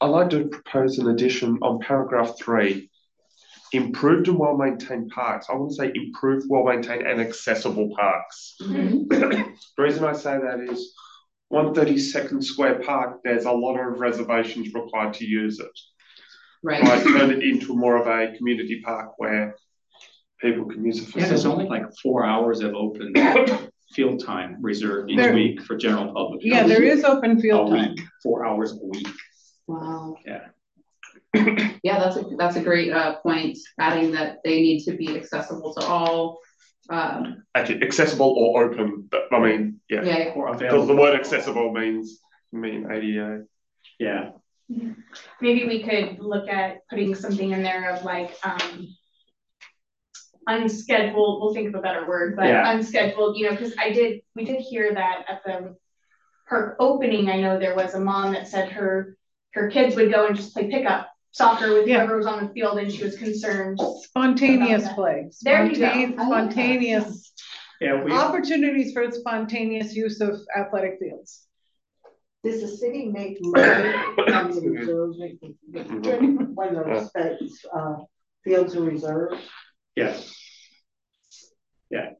I'd like to propose an addition on paragraph three. Improved and well maintained parks. I want to say improved, well maintained, and accessible parks. Mm-hmm. the reason I say that is 132nd Square Park, there's a lot of reservations required to use it. Right. I turn it into more of a community park where people can use it for. Yeah, there's only like four hours of open field time reserved each There- week for general public. Yeah, there is open A field time. week, four hours a week. Wow. Yeah. Yeah, that's a that's a great uh, point. Adding that they need to be accessible to all. Um, Actually, accessible or open, but I mean, yeah. yeah, yeah. Or The, available. the word accessible means mean ADA. Yeah. Maybe we could look at putting something in there of like, um, unscheduled, we'll think of a better word, but Yeah. unscheduled, you know, because I did, we did hear that at the park opening, I know there was a mom that said her, her kids would go and just play pickup soccer with Yeah. whoever was on the field and she was concerned. Spontaneous About that. play. There you go. Spontane- like. Spontaneous, Yeah, we, opportunities for spontaneous use of athletic fields. Does the city make money from the reserves when those uh, fields are reserved? yes. Yeah.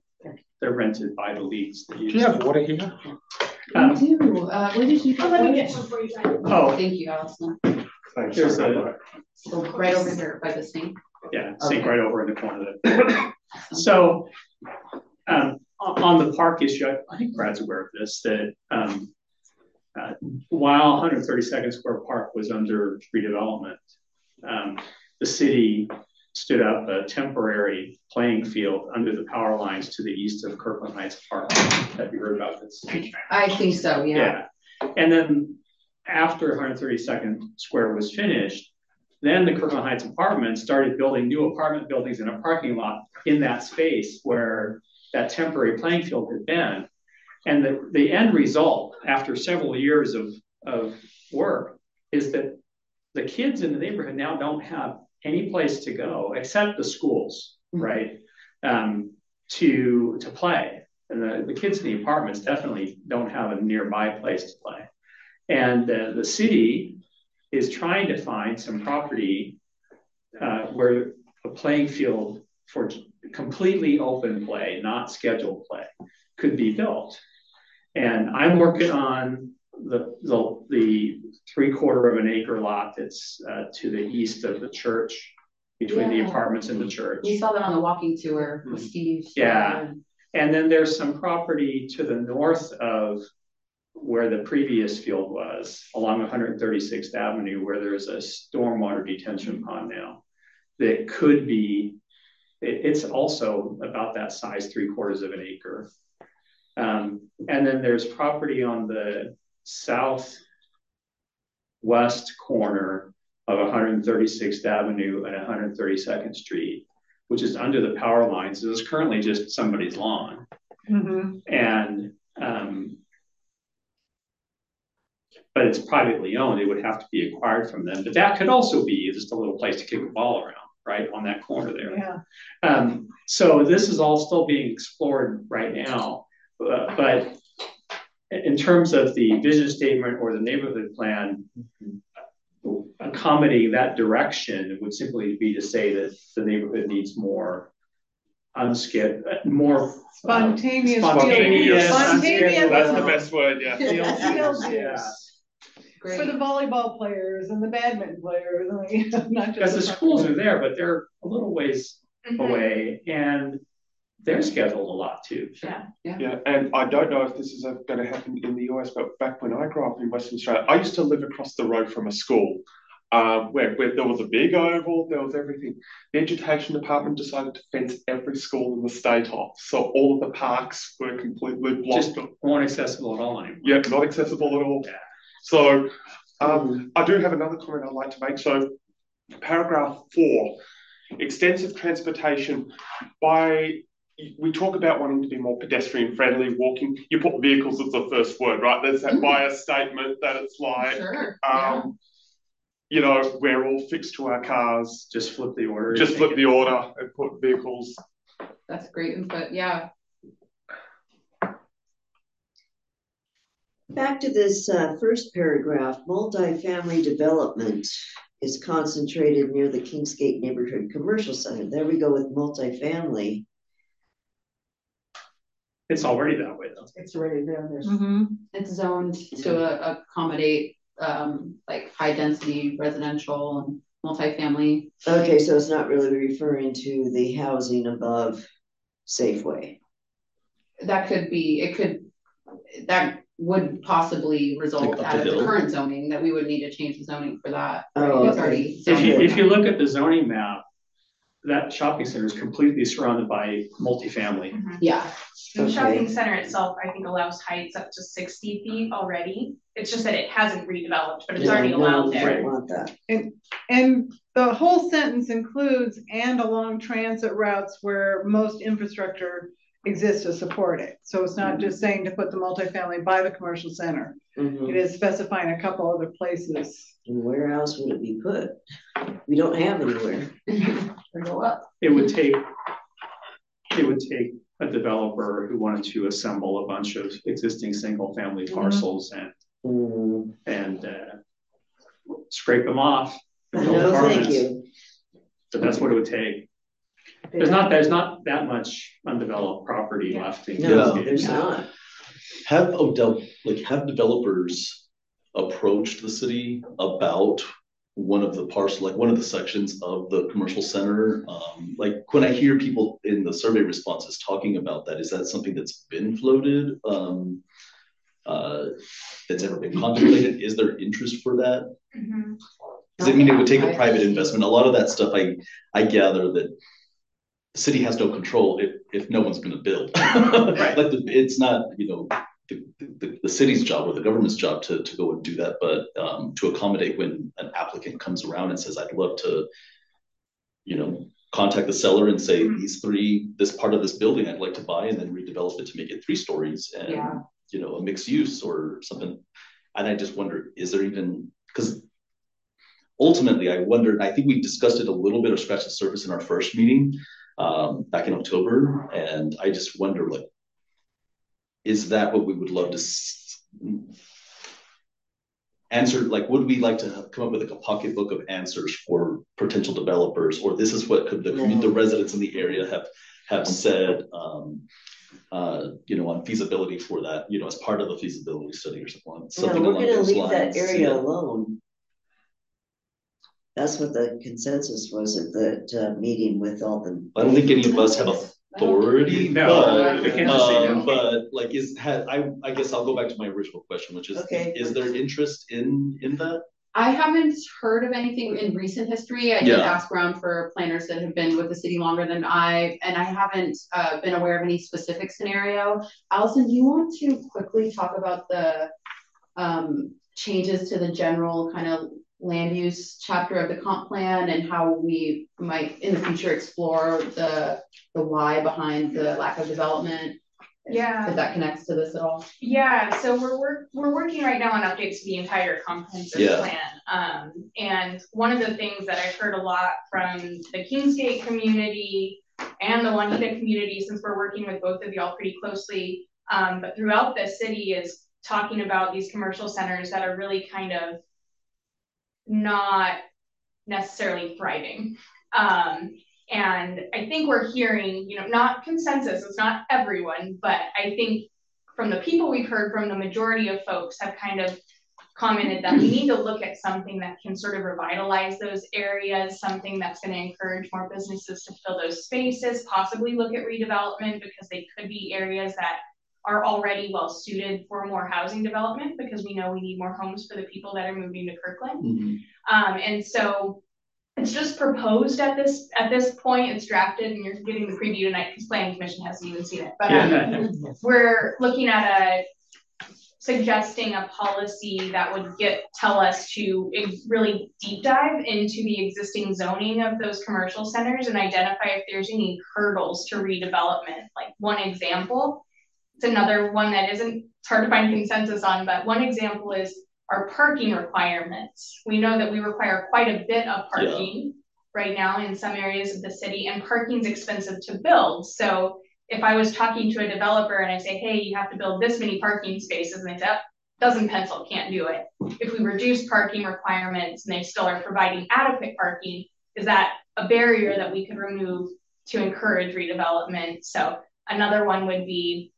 They're rented by the leagues. Do you have water here? Um, We do. Uh, where did you? Oh, let me get one for you guys. Oh. thank you, Allison. Thanks. There's a- So right over here by the sink. Yeah, sink Okay. right over in the corner there. So, um, on, the park issue, I, think Brad's aware of this, that, um, uh, while one hundred thirty-second Square Park was under redevelopment, um, the city stood up a temporary playing field under the power lines to the east of Kirkland Heights Park. Have you heard about this? I think so. Yeah. Yeah. And then after 132nd Square was finished, then the Kirkland Heights Apartments started building new apartment buildings in a parking lot in that space where that temporary playing field had been. And the, the end result, after several years of, of work, is that the kids in the neighborhood now don't have any place to go except the schools, right? Um, to to play. And the, the kids in the apartments definitely don't have a nearby place to play. And uh, the city is trying to find some property uh, where a playing field for completely open play, not scheduled play, could be built. And I'm working on the, the, the three quarter of an acre lot that's uh, to the east of the church, between the apartments and the church. We saw that on the walking tour with Steve. Yeah. And then there's some property to the north of where the previous field was, along 136th Avenue, where there's a stormwater detention pond now that could be It, it's also about that size, three quarters of an acre. Um, and then there's property on the southwest corner of 136th Avenue and 132nd Street, which is under the power lines. It's currently just somebody's lawn. Mm-hmm. And um, but it's privately owned, it would have to be acquired from them. But that could also be just a little place to kick a ball around, right, on that corner there. Yeah. Um, so this is all still being explored right now. Uh, but in terms of the vision statement or the neighborhood plan, accommodating that direction would simply be to say that the neighborhood needs more unskip, more Spontaneous. uh, spontaneous, Spontaneous. That's the best word, yeah. Field use. Yeah. For the volleyball players and the badminton players, I mean, not just. Because the schools are there, but they're a little ways Mhm. away and they're scheduled a lot too. Yeah. Yeah, and I don't know if this is going to happen in the US, but back when I grew up in Western Australia, I used to live across the road from a school um, where, where there was a big oval, there was everything. The education department decided to fence every school in the state off, so all of the parks were completely blocked. Just weren't accessible at all anymore. Yeah, not accessible at all. Yeah. So um, I do have another comment I'd like to make. So paragraph four, extensive transportation by we talk about wanting to be more pedestrian friendly, walking. You put vehicles as the first word, right? There's that by a statement that it's like, Sure. um, you know, we're all fixed to our cars. Just flip the order. Just flip the order and put vehicles. That's great input. Yeah. Back to this uh, first paragraph, multifamily development is concentrated near the Kingsgate Neighborhood Commercial Center. There we go with multifamily. It's already that way though. It's already there, there's. Mm-hmm. It's zoned to uh, accommodate um like high density residential and multifamily. Okay, so it's not really referring to the housing above Safeway. That could be, it could, that would possibly result Like up out the of the hill. current zoning, that we would need to change the zoning for that. Oh, It's okay. already. If you, if you look at the zoning map, that shopping center is completely surrounded by multifamily. Mm-hmm. Yeah, The Okay. shopping center itself, I think, allows heights up to sixty feet already. It's just that it hasn't redeveloped, but it's Yeah, already no, allowed we there. don't Want that. And the whole sentence includes and along transit routes where most infrastructure exists to support it. So it's not just saying to put the multifamily by the commercial center. Mhm. It is specifying a couple other places. And where else would it be put? We don't have anywhere. or go up. It would take, it would take a developer who wanted to assemble a bunch of existing single family Mhm. parcels and, Mm, and, uh, scrape them off. and No, thank apartments. you. But that's what it would take. There's not, there's not that much undeveloped property left in. No, Kingsgate. there's not. Have Odell, like, have developers approached the city about one of the parcel, like one of the sections of the commercial center? Um, like, when I hear people in the survey responses talking about that, is that something that's been floated? Um, uh, that's ever been contemplated? Is there interest for that? Mhm. Does it mean it would take a private investment? A lot of that stuff, I, I gather that the city has no control if, if no one's gonna build. right. Like, the- it's not, you know, the, the, the city's job or the government's job to, to go and do that, but, um, to accommodate when an applicant comes around and says, I'd love to, you know, contact the seller and say, Mhm. these three, this part of this building I'd like to buy and then redevelop it to make it three stories and, Yeah. you know, a mixed use or something. And I just wonder, is there even, because ultimately, I wondered, I think we discussed it a little bit or scratched the surface in our first meeting um, back in October, and I just wonder, like, is that what we would love to s- answer? Like, would we like to come up with like a pocketbook of answers for potential developers, or this is what could the, No. the residents in the area have have said? Um, uh, you know, on feasibility for that, you know, as part of the feasibility study or something, something we're along gonna those leave lines. that area yeah. alone. That's what the consensus was at the uh, meeting with all the. I don't think any of us have authority, No, but, we can't just say no. um, but like, is, had, I, I guess I'll go back to my original question, which is, Okay. is there interest in, in that? I haven't heard of anything in recent history. I did Yeah. ask around for planners that have been with the city longer than I, and I haven't uh, been aware of any specific scenario. Allison, do you want to quickly talk about the um, changes to the general kind of land use chapter of the comp plan and how we might in the future explore the the why behind the lack of development? Yeah. If that connects to this at all. Yeah, so we're work, we're working right now on updates to the entire comprehensive Yeah. plan. Um, and one of the things that I've heard a lot from the Kingsgate community and the Juanita community, since we're working with both of y'all pretty closely, um, but throughout the city is talking about these commercial centers that are really kind of not necessarily thriving. Um, and I think we're hearing, you know, not consensus, it's not everyone, but I think from the people we've heard from, the majority of folks have kind of commented that we need to look at something that can sort of revitalize those areas, something that's going to encourage more businesses to fill those spaces, possibly look at redevelopment because they could be areas that are already well suited for more housing development because we know we need more homes for the people that are moving to Kirkland. Mhm. Um, and so it's just proposed at this at this point. It's drafted, and you're getting the preview tonight because Planning Commission hasn't even seen it. But um, we're looking at a suggesting a policy that would get tell us to really deep dive into the existing zoning of those commercial centers and identify if there's any hurdles to redevelopment. Like one example, it's another one that isn't it's hard to find consensus on, but one example is our parking requirements. We know that we require quite a bit of Yeah. parking right now in some areas of the city, and parking's expensive to build. So if I was talking to a developer and I say, hey, you have to build this many parking spaces, and they say, "Oh, doesn't pencil, can't do it. If we reduce parking requirements and they still are providing adequate parking, is that a barrier that we could remove to encourage redevelopment? So another one would be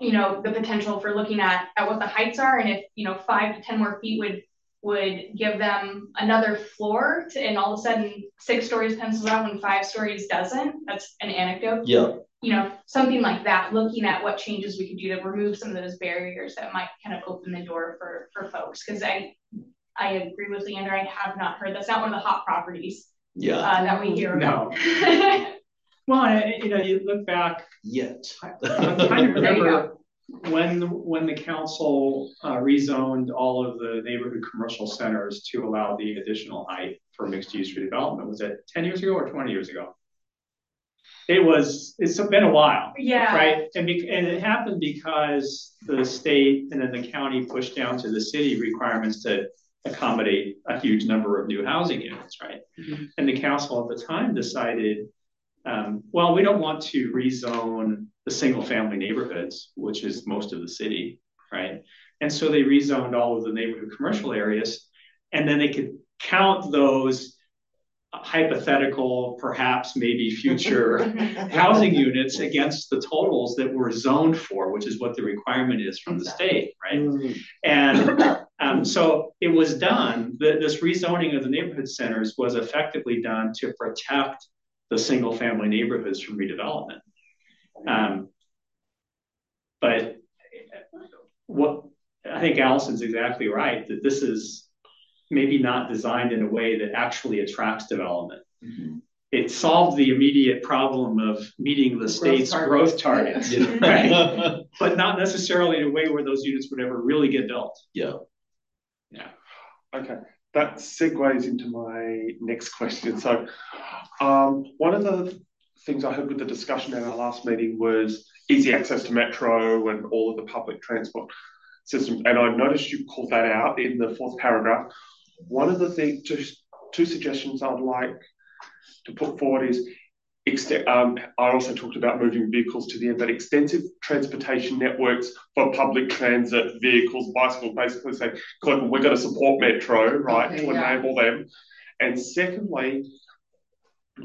you know, the potential for looking at, at what the heights are and if, you know, five to ten more feet would would give them another floor to, and all of a sudden six stories pencils out when five stories doesn't. That's an anecdote. Yeah, You know, something like that, looking at what changes we could do to remove some of those barriers that might kind of open the door for for folks. Cause I I agree with Leander, I have not heard, that's not one of the hot properties yeah, uh, that we hear No. about. Well, and, you know, you look back, yet. I'm trying to remember when, when the council uh, rezoned all of the neighborhood commercial centers to allow the additional height for mixed use redevelopment. Was it ten years ago or twenty years ago? It was, it's been a while. Yeah. Right, and bec- and it happened because the state and then the county pushed down to the city requirements to accommodate a huge number of new housing units, right? And the council at the time decided, um, well, we don't want to rezone the single family neighborhoods, which is most of the city, right? And so they rezoned all of the neighborhood commercial areas, and then they could count those hypothetical, perhaps maybe future housing units against the totals that were zoned for, which is what the requirement is from the state, right? Mm. And um, so it was done, the, this rezoning of the neighborhood centers was effectively done to protect the single family neighborhoods from redevelopment. Um, but what I think Allison's exactly right that this is maybe not designed in a way that actually attracts development. Mhm. It solved the immediate problem of meeting the state's growth targets, Yeah. right? but not necessarily in a way where those units would ever really get built. Yeah. Yeah, Okay, that segues into my next question. So, um, one of the things I heard with the discussion at our last meeting was easy access to metro and all of the public transport systems. And I noticed you called that out in the fourth paragraph. One of the things, two, suggestions I'd like to put forward is Um, I also talked about moving vehicles to the end, but extensive transportation networks for public transit vehicles, bicycles, basically say, look, we're going to support Metro, right, Okay, to yeah. enable them. And secondly,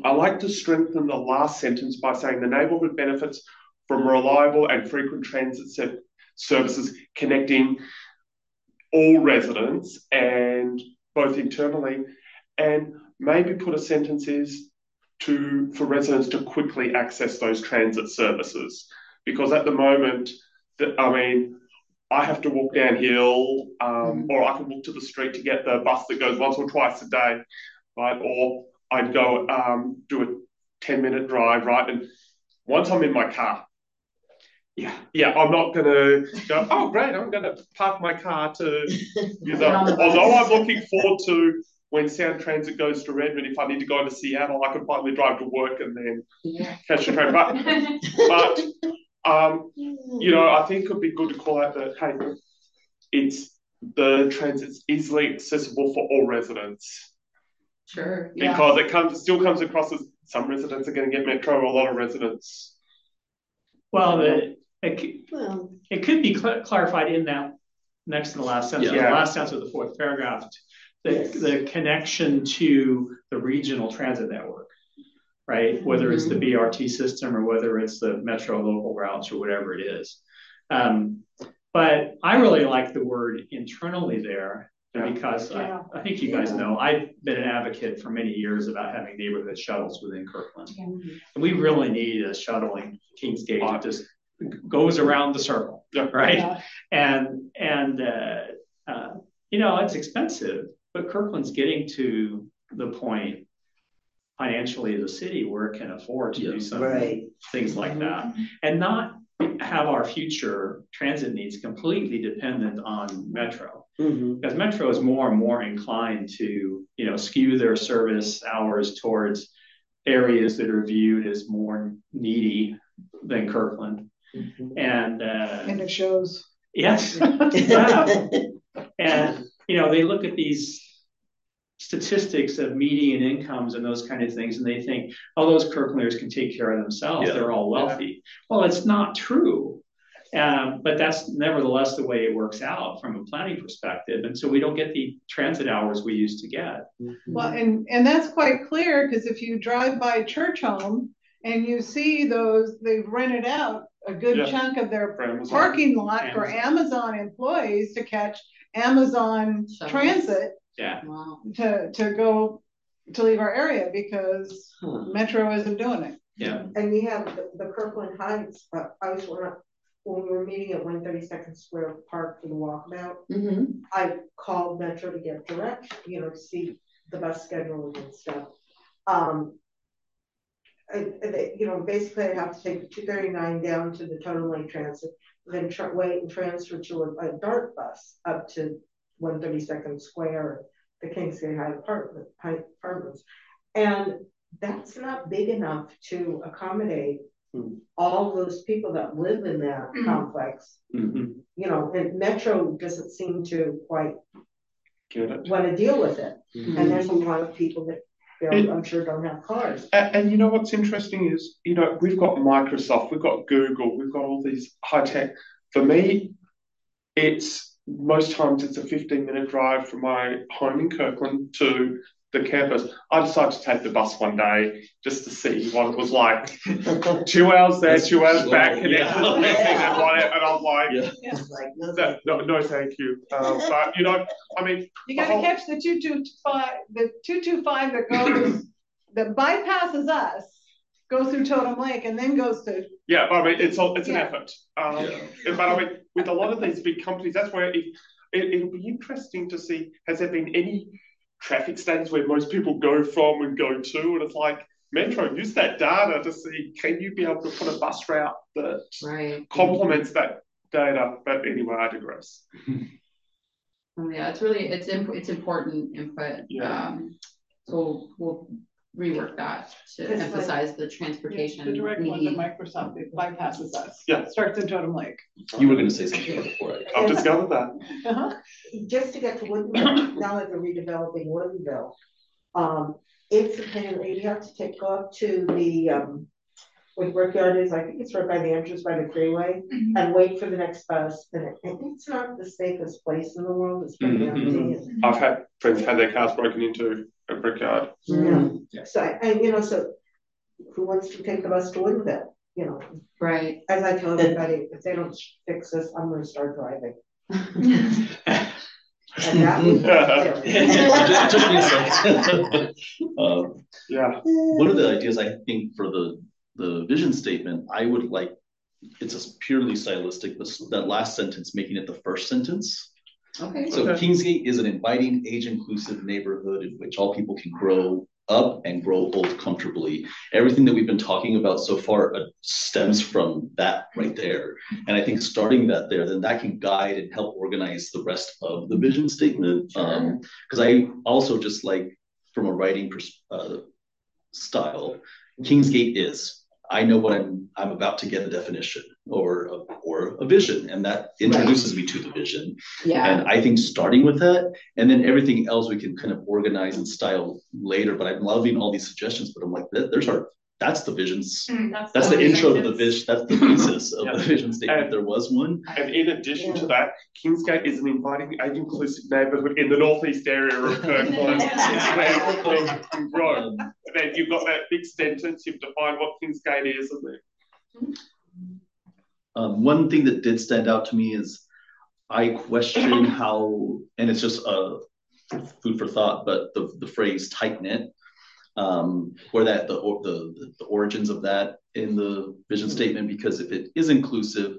I like to strengthen the last sentence by saying the neighbourhood benefits from reliable and frequent transit se- services connecting all residents and both internally and maybe put a sentence is to for residents to quickly access those transit services because at the moment the, i mean I have to walk downhill, um, or I can walk to the street to get the bus that goes once or twice a day, right? Or I'd go um, do a 10 minute drive, right? And once I'm in my car, yeah, yeah, I'm not gonna go, oh great, I'm gonna park my car to use that. Although I'm looking forward to when Sound Transit goes to Redmond, if I need to go to Seattle, I can finally drive to work and then Yeah. catch the train. But, but um, you know, I think it would be good to call out that hey, it's the transit's easily accessible for all residents Sure. Yeah. because it comes it still comes across as some residents are going to get metro, a lot of residents. Well, the, it, Well, it could be cl- clarified in that next to the last sentence, Yeah. the last sentence of the fourth paragraph. The, Yes. the connection to the regional transit network, right? Whether it's the BRT system or whether it's the metro local routes or whatever it is. Um, but I really like the word internally there Yeah. because I, Yeah. I think you guys know, I've been an advocate for many years about having neighborhood shuttles within Kirkland. And we really need a shuttling Kingsgate that just goes around the circle, right? Yeah. And and uh, uh, you know it's expensive, but Kirkland's getting to the point financially as a city where it can afford to Yeah. do some right. things like that, and not have our future transit needs completely dependent on Metro Mhm. because Metro is more and more inclined to, you know, skew their service hours towards areas that are viewed as more needy than Kirkland. Mhm. And uh, And it shows. yes, yeah. and you know, they look at these statistics of median incomes and those kind of things, and they think, oh, those Kirklanders can take care of themselves. Yeah. They're all wealthy. Well, it's not true. Um, but that's nevertheless the way it works out from a planning perspective. And so we don't get the transit hours we used to get. Well, and, and that's quite clear, because if you drive by Church Home and you see those, they've rented out a good Yeah. chunk of their parking lot for Amazon employees to catch Amazon Shuttles. transit Yeah. Wow. to, to go, to leave our area because Huh. Metro isn't doing it. Yeah. And we have the, the Kirkland Heights, uh, I was, when I- when we were meeting at one thirty second Square Park for the walkabout, Mm-hmm. I called Metro to get direct, you know, to see the bus schedule and stuff. Um. And, and they, you know, basically I have to take the two thirty-nine down to the Totem Lake Transit, then tr- wait and transfer to a, a DART bus up to one thirty-second Square, the Kingsgate High Apartment, High Apartments. And that's not big enough to accommodate Hmm. all those people that live in that Mhm. complex. Mhm. You know, and Metro doesn't seem to quite want to deal with it. Mhm. And there's a lot of people that, It- I'm sure don't have cars. And, and you know what's interesting is, you know, we've got Microsoft, we've got Google, we've got all these high tech. For me, it's most times it's a 15 minute drive from my home in Kirkland to the campus. I decided to take the bus one day just to see what it was like. Two hours there, That's two hours slow, back, and, yeah. and, and I'm like, Yeah. It's like, no, that, no, no, thank you. Um, but you know, I mean, You gotta Oh. catch the two two five, the two two five that goes, that bypasses us, goes through Totem Lake and then goes to, Yeah, but I mean, it's a, it's an effort. Um, Yeah. But I mean, with a lot of these big companies, that's where it, it, it'll be interesting to see, has there been any traffic studies where most people go from and go to? And it's like, Metro, use that data to see, can you be able to put a bus route that Right. complements that data? But anyway, I digress. Yeah, it's really, it's imp- it's important input. Yeah. Um, so we'll rework that to It's like- emphasize the transportation. the direct one to. Microsoft, it bypasses us. Yeah. Starts in Totem Lake. You were gonna say something before I. I've discovered that. Uh-huh. Just to get to Woodinville, now that they're redeveloping Woodinville, um, it's a pain, you have to take, off to the, um, where Brickyard is, I think it's right by the entrance by the freeway, and wait for the next bus, and it, it's not the safest place in the world, it's pretty Mhm. empty. I've had friends had their cars broken into at Brickyard. Yeah, so, and you know, so who wants to take the bus to Woodinville, you know, Right. as I tell everybody, if they don't fix this, I'm gonna start driving. And that was- It took me a second. Um, Yeah. One of the ideas I think for the, the vision statement, I would like it's a purely stylistic, but that last sentence making it the first sentence. Okay. So Okay. Kingsgate is an inviting, age-inclusive neighborhood in which all people can grow up and grow old comfortably. Everything that we've been talking about so far uh, stems from that right there. And I think starting that there, then that can guide and help organize the rest of the vision statement. Um, because I also just like from a writing pers- uh, style, Kingsgate is. I know what I'm I'm about to get a definition or a, or a vision, and that introduces me to the vision. Yeah. And I think starting with that, and then everything else we can kind of organize and style later. But I'm loving all these suggestions. But I'm like, there's our that's the visions. Mm, That's, That's the vision intro to the vision. That's the thesis of Yeah. the vision statement. And- There was one. And in addition to that, Kingsgate is an inviting age inclusive neighbourhood in the northeast area of Kirkland. It's where people can grow. Um, And then you've got that big sentence, you've defined what Kingsgate is, and then Um, one thing that did stand out to me is I question how, and it's just a food for thought, but the, the phrase tight knit, um, where that the, the the origins of that in the vision statement, because if it is inclusive,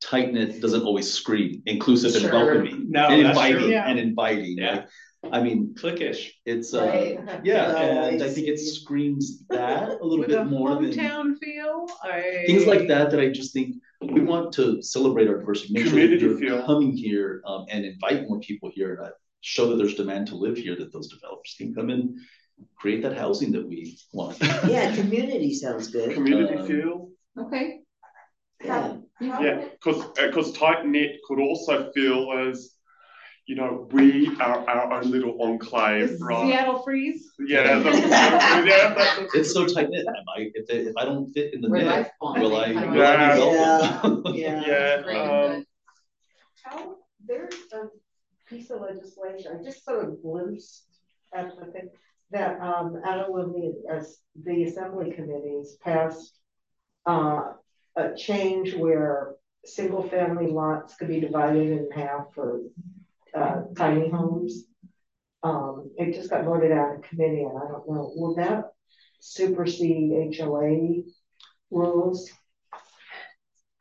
tight knit doesn't always scream inclusive and welcoming No, and inviting. Yeah. and inviting. Yeah. Like, I mean, Clickish. it's uh, Right. yeah, Oh, and I I think it see. screams that a little With a bit more than hometown feel, I. things like that that I just think we want to celebrate our diversity, make sure that Community you're feel. coming here um, and invite more people here and uh, show that there's demand to live here, that those developers can come and create that housing that we want. Yeah, community sounds good. community Um, feel. Okay. Yeah. Yeah, because because tight knit could also feel as, you know, we are our own little enclave, Is right? Seattle freeze? Yeah, that's, yeah, that's It's so tight knit. Am I if, they, if I don't fit in the We're net, will I, kind of I Yeah. Yeah. yeah. Um. How, there's a piece of legislation, I just sort of glimpsed at the thing, that, um, out of the, as the assembly committees passed, uh, a change where single-family lots could be divided in half for, uh, tiny homes. Um, it just got voted out of committee, and I don't know, will that supersede HOA rules?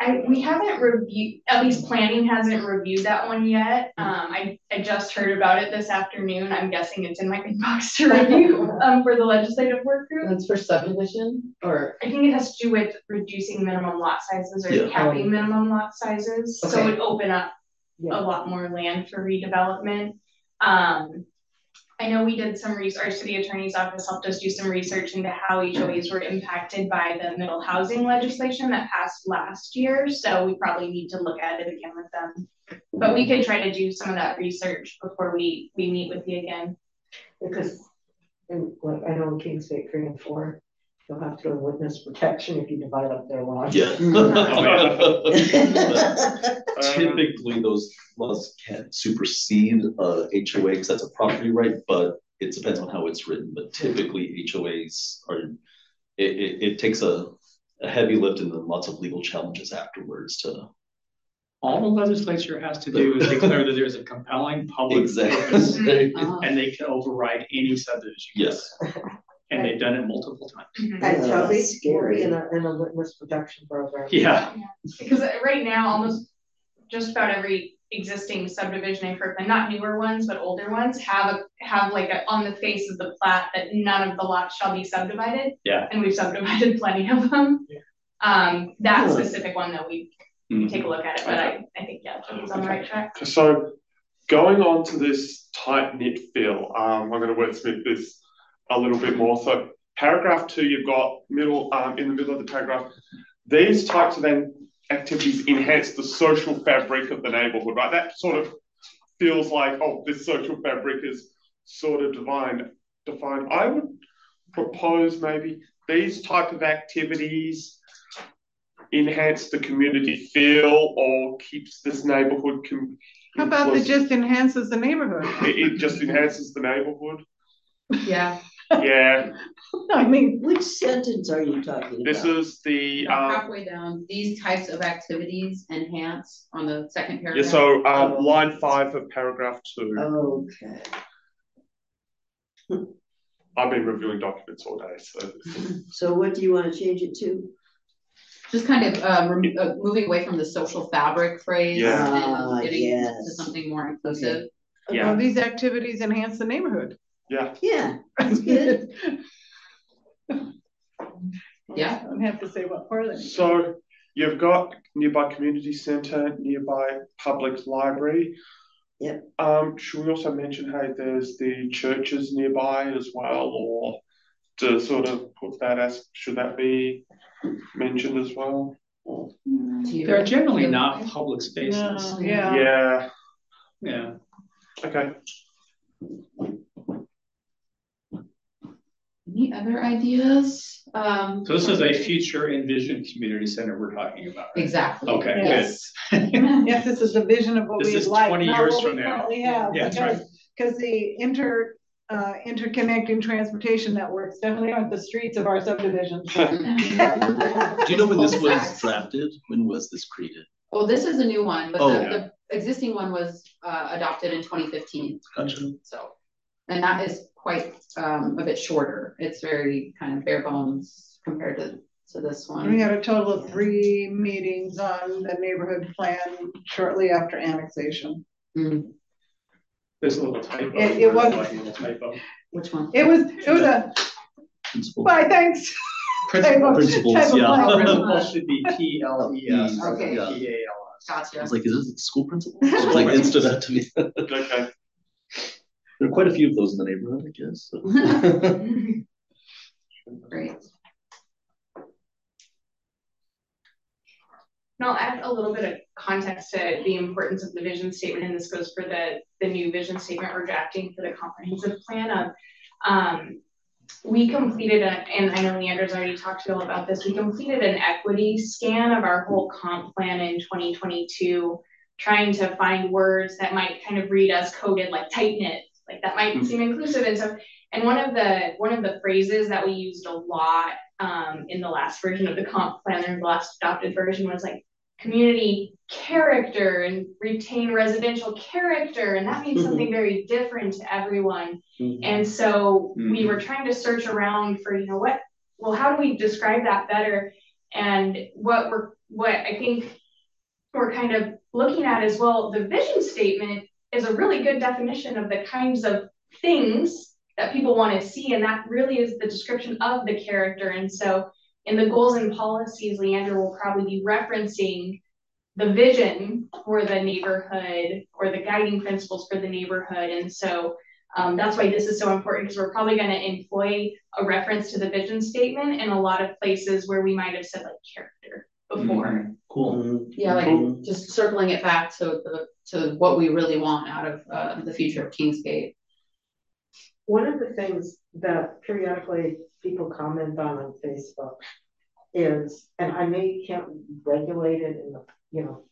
I, we haven't reviewed, at least planning hasn't reviewed that one yet. Um, I, I just heard about it this afternoon. I'm guessing it's in my inbox to review, um, for the legislative work group. That's for subdivision or, I think it has to do with reducing minimum lot sizes or Yeah. capping minimum lot sizes, so Okay. it open up Yeah. a lot more land for redevelopment. Um, I know we did some research, our city attorney's office helped us do some research into how HOAs were impacted by the middle housing legislation that passed last year, so we probably need to look at it again with them. But we could try to do some of that research before we, we meet with you again. Because, I know in Kingsgate three and four, you'll have to go to witness protection if you divide up their lots. Yeah. Uh, Typically, those laws can't supersede uh, HOA because that's a property right, but it depends on how it's written. But typically, HOAs are, it, it, it takes a, a heavy lift and then lots of legal challenges afterwards to. All the legislature has to do is declare that there's a compelling public purpose, Exactly. uh, and they can override any subdivision. Yes. And they've done it multiple times. Mhm. And Yeah, Toby will scary. in a, in a witness protection program. Yeah, Because right now, almost just about every existing subdivision in Kirkland, not newer ones, but older ones, have a, have like a, on the face of the plat that none of the lots shall be subdivided. Yeah. And we've subdivided plenty of them. Um, that Huh. specific one though, we, we Mhm. take a look at it, but I, I think, yeah, he's on the right track. So going on to this tight knit feel, um, I'm going to wordsmith this a little bit more. So paragraph two, you've got middle um, in the middle of the paragraph. These types of then activities enhance the social fabric of the neighborhood, right? That sort of feels like, oh, this social fabric is sort of defined. Defined. I would propose maybe these type of activities enhance the community feel or keeps this neighborhood com- How about it just enhances the neighborhood? It, it just enhances the neighborhood. yeah. Yeah, I mean, Which sentence are you talking about? this is the um, Halfway down, these types of activities enhance on the second yeah. paragraph. So um, line five of paragraph two. Okay. I've been reviewing documents all day, so So what do you want to change it to? just kind of uh, rem- uh, moving away from the social fabric phrase Yeah. Ah, and getting yes. to something more inclusive. Yeah. Well, these activities enhance the neighborhood. Yeah, Yeah, that's good. Yeah. I don't have to say what part of it. so you've got nearby community centre, nearby public library. Yep. Um, should we also mention, hey, there's the churches nearby as well, or to sort of put that as, should that be mentioned as well? Or- They're generally not public spaces. No, yeah. Yeah, Yeah. okay. Any other ideas? Um, So this is a future envisioned community center we're talking about. right? exactly. Okay, good. Yes. Yes, this is the vision of what This we'd is like, 20 years from now. currently have. Yeah, that's right. because- Because the inter, uh, interconnecting transportation networks definitely aren't the streets of our subdivisions. Do you know when this was drafted? When was this created? Well, this is a new one, but Oh, the, yeah. the existing one was uh, adopted in 2015. Gotcha. So, and that is quite um, a bit shorter. It's very kind of bare bones compared to, to this one. We had a total of three meetings on the neighborhood plan shortly after annexation. Mm, There's a little typo. It- it was- a typo. Which one? It was, it was a, Principal. bye, thanks. Principal, Principles, Type yeah. plan. principal should be P L E S. Okay. P A L S. I Gotcha. was like, is this school principal? Like, it that to me. Okay. There are quite a few of those in the neighborhood, I guess. so. Great. And I'll add a little bit of context to the importance of the vision statement, and this goes for the, the new vision statement we're drafting for the comprehensive plan of, um, we completed, a, and I know Leander's already talked to you all about this, we completed an equity scan of our whole comp plan in twenty twenty-two, trying to find words that might kind of read as coded, like tight knit, like that might hmm. seem inclusive, and so, and one of the, one of the phrases that we used a lot um, in the last version of the comp plan or the last adopted version was like community character and retain residential character. And that means something mm-hmm. very different to everyone. Mm-hmm. And so we mm-hmm. were trying to search around for, you know, what, well, how do we describe that better? And what we're, what I think we're kind of looking at as well, the vision statement is a really good definition of the kinds of things that people want to see. And that really is the description of the character. And so in the goals and policies, Leander will probably be referencing the vision for the neighborhood or the guiding principles for the neighborhood. And so um, that's why this is so important because we're probably going to employ a reference to the vision statement in a lot of places where we might have said like character before. Mm-hmm. Cool. Mm-hmm. Yeah, like just circling it back to the, to what we really want out of uh, the future of Kingsgate. One of the things that periodically people comment on on Facebook is, and I may can't regulate it in the, you know,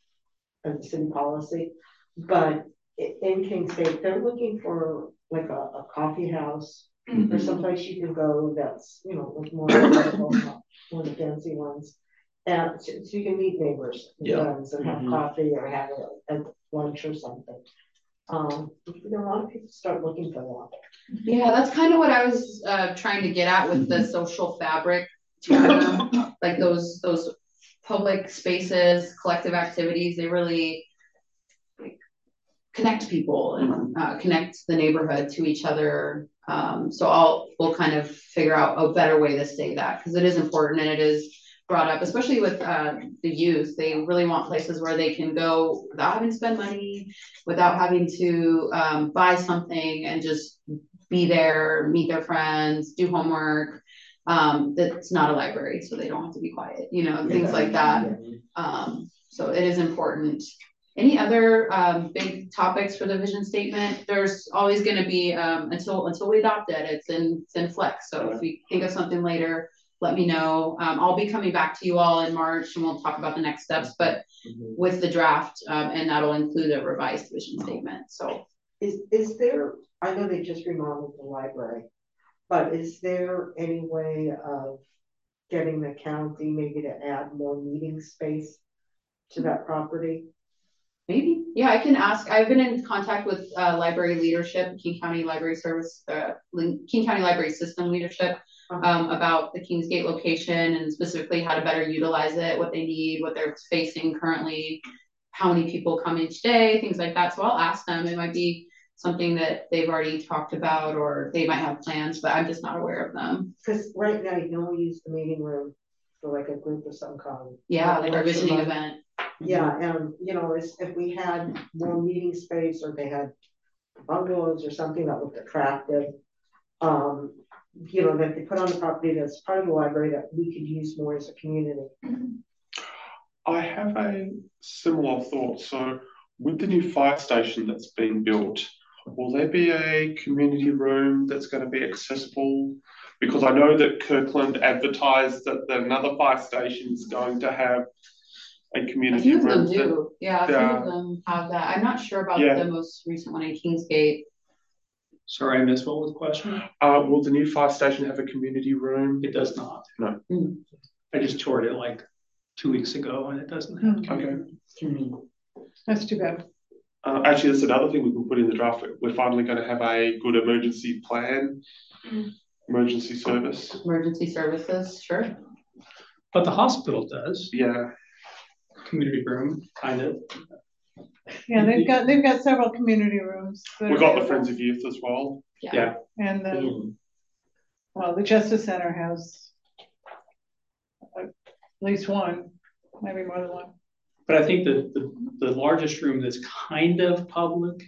in the city policy, but i- in Kingsgate, they're looking for like a, a coffee house or mm-hmm. someplace you can go that's, you know, like more affordable, not one of the fancy ones. And so, so you can meet neighbors and Yeah. friends and have Mhm. coffee or have a, a lunch or something. Um, you know, a lot of people start looking for that. Yeah, that's kind of what I was uh, trying to get at with the social fabric term, like those those public spaces, collective activities. They really like, connect people and uh, connect the neighborhood to each other. Um, so I'll we'll kind of figure out a better way to say that because it is important and it is brought up, especially with uh, the youth. They really want places where they can go without having to spend money, without having to um, buy something, and just be there, meet their friends, do homework. Um, that's not a library, so they don't have to be quiet, you know, things like that. Um, so it is important. Any other um, big topics for the vision statement? There's always going to be um, until until we adopt it. It's in it's in flex. So if we think of something later, let me know. Um, I'll be coming back to you all in March, and we'll talk about the next steps. But with the draft, um, and that'll include a revised vision statement. So Is, is there, I know they just remodeled the library, but is there any way of getting the county maybe to add more meeting space to that property? Maybe, yeah, I can ask. I've been in contact with uh, library leadership, King County Library Service, uh, King County Library System leadership um, about the Kingsgate location and specifically how to better utilize it, what they need, what they're facing currently, how many people come each day, things like that. So I'll ask them. It might be something that they've already talked about or they might have plans, but I'm just not aware of them. Because right now, you can only use the meeting room for like a group of some kind. Yeah, like our visioning event. Yeah, and you know, if, if we had more meeting space or they had bungalows or something that looked attractive. Um, you know, that they put on the property that's part of the library that we could use more as a community. I have a similar thought. So, with the new fire station that's being built, will there be a community room that's going to be accessible? Because I know that Kirkland advertised that another fire station is going to have a A community few of room. them do. Yeah, a few Yeah. of them have that. I'm not sure about Yeah. the most recent one in Kingsgate. Sorry, I missed what was the question? Uh, will the new fire station have a community room? It does not. No. Mm. I just toured it like two weeks ago and it doesn't have. Okay. That's too bad. Uh, actually, that's another thing we can put in the draft. We're finally going to have a good emergency plan, emergency service. Emergency services, sure. But the hospital does, Yeah. community room, kind of. Yeah, they've got, they've got several community rooms. We are got the. Friends of Youth as well. Yeah. And the, Mm. well, the Justice Center has at least one, maybe more than one. But I think the, the, the largest room that's kind of public,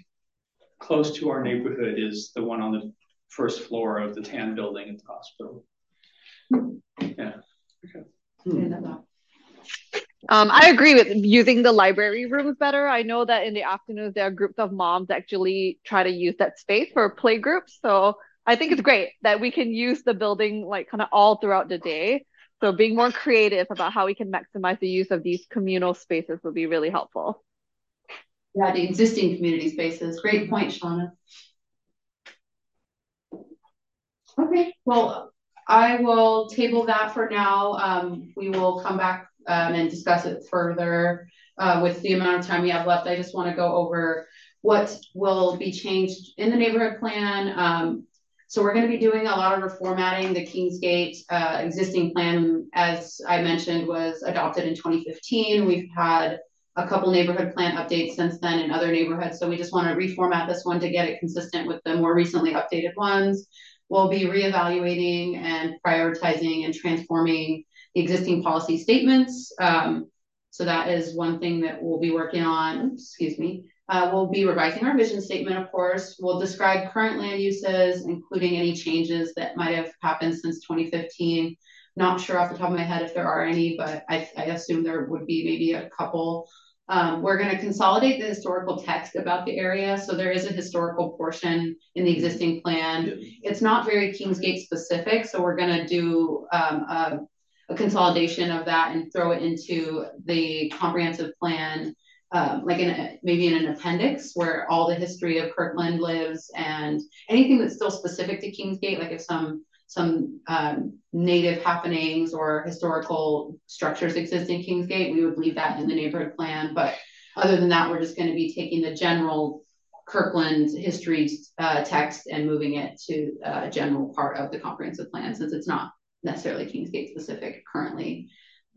close to our neighborhood, is the one on the first floor of the tan building at the hospital. Yeah. Um, I agree with using the library rooms better. I know that in the afternoons there are groups of moms that actually try to use that space for play groups. So I think it's great that we can use the building like kind of all throughout the day. So being more creative about how we can maximize the use of these communal spaces would be really helpful. Yeah, the existing community spaces. Great point, Shauna. Okay, well, I will table that for now. Um, we will come back um, and discuss it further uh, with the amount of time we have left. I just want to go over what will be changed in the neighborhood plan. Um, so we're going to be doing a lot of reformatting. The Kingsgate uh, existing plan, as I mentioned, was adopted in 2015. We've had a couple neighborhood plan updates since then in other neighborhoods. So we just want to reformat this one to get it consistent with the more recently updated ones. We'll be reevaluating and prioritizing and transforming the existing policy statements. Um, so that is one thing that we'll be working on, excuse me. Uh, we'll be revising our vision statement, of course. We'll describe current land uses, including any changes that might have happened since 2015. Not sure off the top of my head if there are any, but I, I assume there would be maybe a couple. Um, we're going to consolidate the historical text about the area. So there is a historical portion in the existing plan. It's not very Kingsgate specific. So we're going to do um, a, a consolidation of that and throw it into the comprehensive plan um, like in a, maybe in an appendix where all the history of Kirkland lives and anything that's still specific to Kingsgate, like if some some um, native happenings or historical structures exist in Kingsgate, we would leave that in the neighborhood plan. But other than that, we're just going to be taking the general Kirkland history uh, text and moving it to a general part of the comprehensive plan since it's not necessarily Kingsgate specific currently.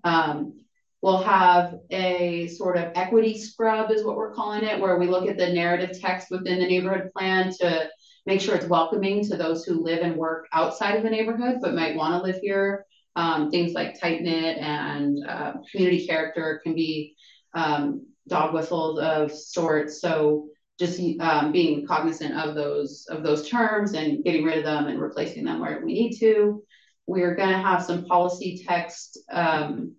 Um, We'll have a sort of equity scrub is what we're calling it, where we look at the narrative text within the neighborhood plan to make sure it's welcoming to those who live and work outside of the neighborhood, but might want to live here. Um, things like tight knit and uh, community character can be um, dog whistles of sorts. So just um, being cognizant of those of those terms and getting rid of them and replacing them where we need to. We're going to have some policy text um,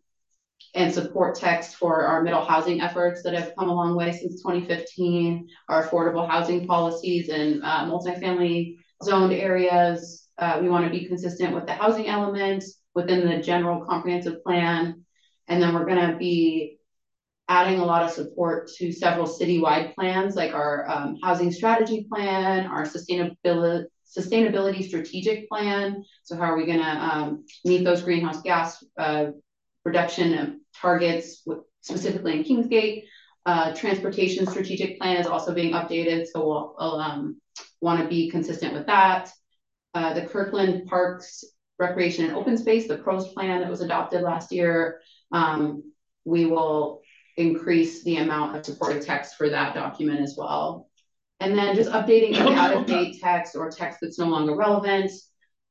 and support text for our middle housing efforts that have come a long way since 2015, our affordable housing policies and uh, multifamily zoned areas. Uh, we want to be consistent with the housing element within the general comprehensive plan. And then we're going to be adding a lot of support to several citywide plans like our um, housing strategy plan, our sustainability sustainability strategic plan. So how are we going to um, meet those greenhouse gas uh, reduction targets, specifically in Kingsgate. Uh, transportation strategic plan is also being updated, so we'll, we'll um, want to be consistent with that. Uh, the Kirkland Parks recreation and open space, the PROS plan that was adopted last year. Um, we will increase the amount of supported text for that document as well. And then just updating any out of date text or text that's no longer relevant.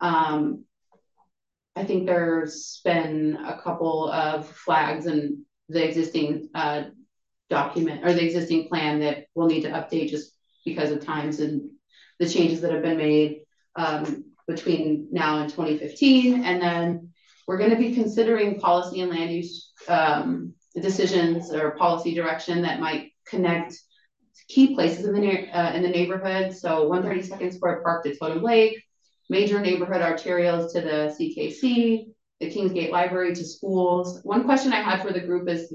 Um, I think there's been a couple of flags in the existing uh, document or the existing plan that we'll need to update just because of times and the changes that have been made um, between now and 2015. And then we're going to be considering policy and land use um, decisions or policy direction that might connect key places in the uh, in the neighborhood. So 132nd Square Park to Totem Lake, major neighborhood arterials to the CKC, the Kingsgate Library to schools. One question I had for the group is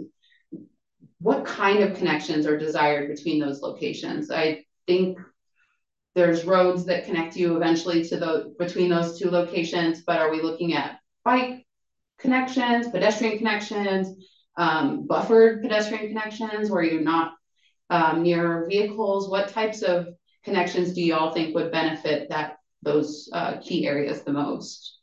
what kind of connections are desired between those locations? I think there's roads that connect you eventually to the between those two locations, but are we looking at bike connections, pedestrian connections, um, buffered pedestrian connections where you're not um, near vehicles? What types of connections do you all think would benefit that those uh, key areas the most?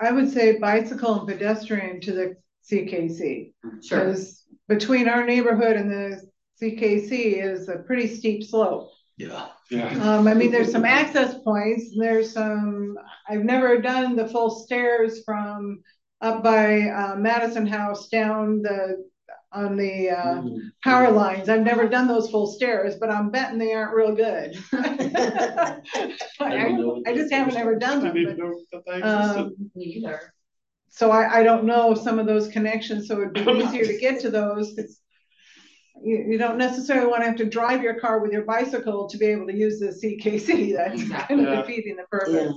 I would say bicycle and pedestrian to the CKC. Sure. Because between our neighborhood and the CKC is a pretty steep slope. Yeah. Yeah. Um, I mean, there's some access points. There's some, I've never done the full stairs from up by uh, Madison House down the on the uh, Mm. power lines. I've never done those full stairs, but I'm betting they aren't real good. I, I just haven't ever done them. Didn't but, know that they existed. um, either. so I, I don't know some of those connections, so it'd be easier to get to those. 'cause You, you don't necessarily want to have to drive your car with your bicycle to be able to use the CKC. That's Exactly. kind of Yeah. defeating the purpose.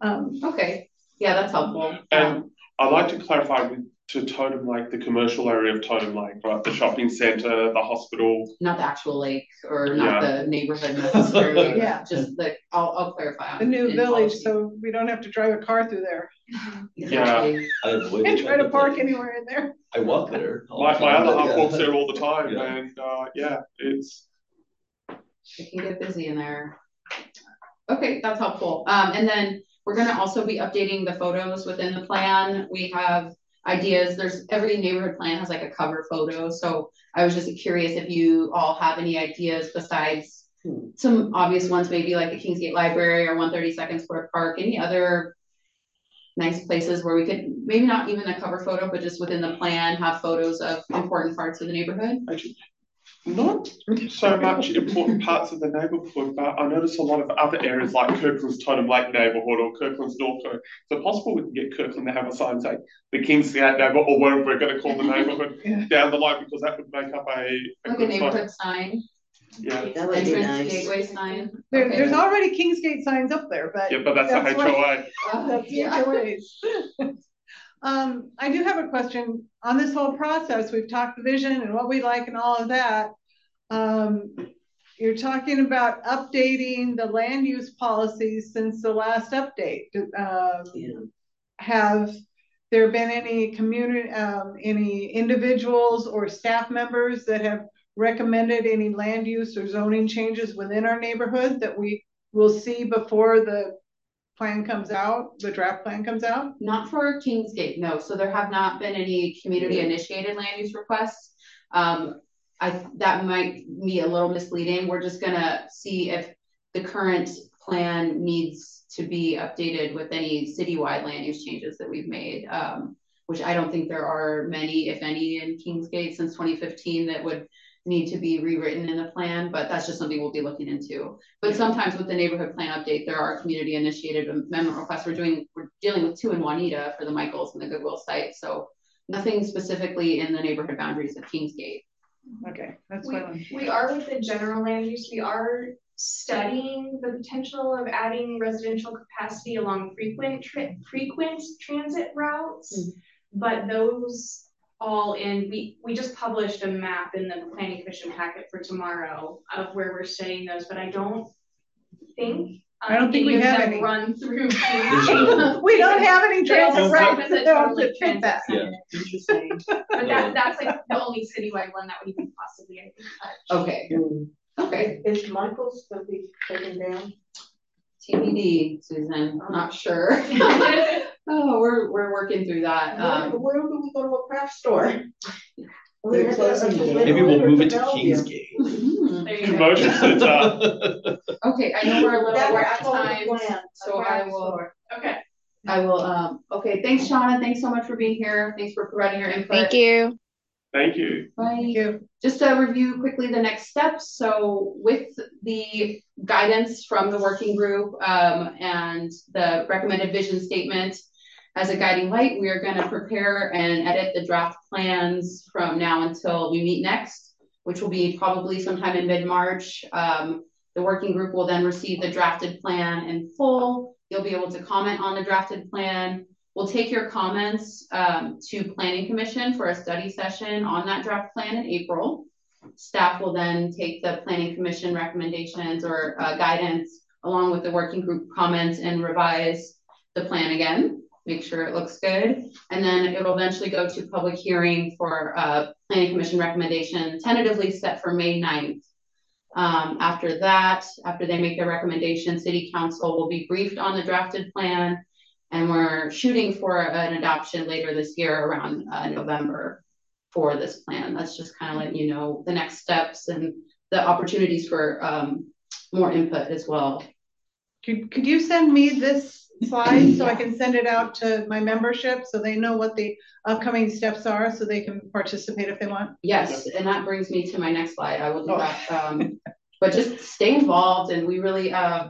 Um, Okay. Yeah, that's helpful. And I'd like to clarify with to Totem Lake, the commercial area of Totem Lake, right? The shopping centre, the hospital. not the actual lake or not Yeah. the neighborhood necessarily. Yeah. Just the, I'll, I'll clarify. the new in village, policy. so we don't have to drive a car through there Exactly. I avoid and try to park anywhere in there. I walk there. all My, the my time, other but half yeah. walks there all the time, Yeah. and uh, yeah, it's It can get busy in there. Okay, that's helpful. Um, and then we're gonna also be updating the photos within the plan. We have ideas. There's every neighborhood plan has like a cover photo. So I was just curious if you all have any ideas besides Hmm. some obvious ones, maybe like the Kingsgate Library or 132nd Square Park, any other nice places where we could, maybe not even a cover photo, but just within the plan, have photos of important parts of the neighborhood? Actually not so much important parts of the neighbourhood, but I notice a lot of other areas like Kirkland's Totem Lake neighbourhood or Kirkland's Norkirk. Is it possible we can get Kirkland to have a sign saying the Kingsgate neighbourhood or whatever we're going to call the neighbourhood Yeah. down the line because that would make up a, a Like good sign. neighborhood sign, Yeah, That would be nice. gateway sign? There, Okay. there's already Kingsgate signs up there, but yeah, but that's, That's the right. HOA. Uh, That's the yeah. Um, I do have a question on this whole process. We've talked the vision and what we like and all of that. Um, you're talking about updating the land use policies since the last update. Um, Yeah. have there been any community, um, any individuals or staff members that have recommended any land use or zoning changes within our neighborhood that we will see before the plan comes out, the draft plan comes out? Not for Kingsgate, no. So there have not been any community initiated land use requests. Um, I, that might be a little misleading. We're just gonna see if the current plan needs to be updated with any citywide land use changes that we've made. Um, which I don't think there are many, if any, in Kingsgate since twenty fifteen that would need to be rewritten in the plan, but that's just something we'll be looking into. But sometimes with the neighborhood plan update, there are community initiated amendment requests. We're doing, we're dealing with two in Juanita for the Michaels and the Goodwill site, so nothing specifically in the neighborhood boundaries of Kingsgate. Okay, that's We, fine. we are with the general land use, we are studying the potential of adding residential capacity along frequent tri- frequent transit routes. Mm-hmm. But those all in, we, we just published a map in the planning commission packet for tomorrow of where we're studying those, but I don't think. I don't think we of have them any. Run through. There's no- We don't have any They all transit start routes that don't totally fit transit that. Yeah. Interesting. But that, that's like the only citywide one that would even possibly, I think, touch. Okay, Mm. okay. Is Michael's gonna be taken down? TBD, Susan, I'm not sure. oh, we're, we're working through that. Where, Um, where do we go to a craft store? They're closing. Maybe we'll move it to Kingsgate. hmm. There you go. Conversion center. Okay, I know we're a little, That we're at time, planned, so I will, store. Okay. I will, um, okay, thanks, Shauna, thanks so much for being here, thanks for providing your input. Thank you. Thank you. Bye. Thank you. Just to review quickly the next steps, so with the guidance from the working group, um, and the recommended vision statement as a guiding light, we are gonna prepare and edit the draft plans from now until we meet next, which will be probably sometime in mid-March. Um, the working group will then receive the drafted plan in full. You'll be able to comment on the drafted plan. We'll take your comments um, to planning commission for a study session on that draft plan in April. Staff will then take the planning commission recommendations or uh, guidance along with the working group comments and revise the plan again, make sure it looks good. And then it'll eventually go to public hearing for uh, planning commission recommendation tentatively set for May 9th. Um, after that, after they make their recommendation, city council will be briefed on the drafted plan. And we're shooting for an adoption later this year around uh, November for this plan. That's just kind of letting you know the next steps and the opportunities for um, more input as well. Could, could you send me this slide so I can send it out to my membership so they know what the upcoming steps are so they can participate if they want? Yes, and that brings me to my next slide. I will do Oh. that. Um, but just stay involved and we really, uh,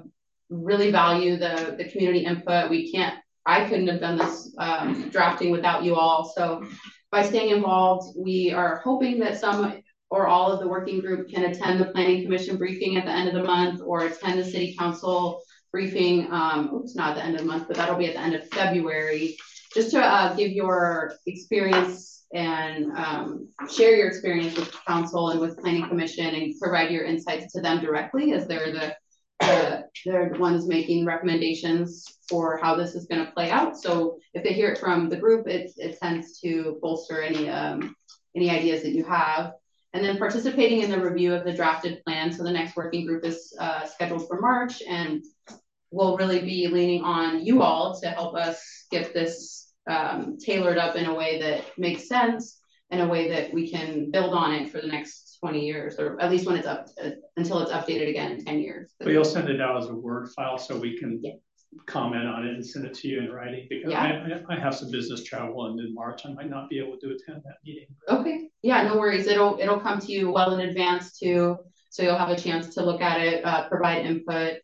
really value the, the community input. We can't, I couldn't have done this, um, drafting without you all. So by staying involved, we are hoping that some or all of the working group can attend the planning commission briefing at the end of the month or attend the city council briefing. Um, oops, not at the end of the month, but that'll be at the end of February. Just to, uh, give your experience and um, share your experience with council and with planning commission and provide your insights to them directly as they're the, the they're the ones making recommendations for how this is going to play out. So if they hear it from the group, it, it tends to bolster any um, any ideas that you have. And then participating in the review of the drafted plan. So the next working group is uh, scheduled for March and we'll really be leaning on you all to help us get this um, tailored up in a way that makes sense, in a way that we can build on it for the next 20 years, or at least when it's up, uh, until it's updated again in 10 years. But you'll send it out as a Word file so we can Yeah. comment on it and send it to you in writing because Yeah. I, I I have some business travel and in March I might not be able to attend that meeting. Okay, yeah, no worries. It'll, it'll come to you well in advance too. So you'll have a chance to look at it, uh, provide input.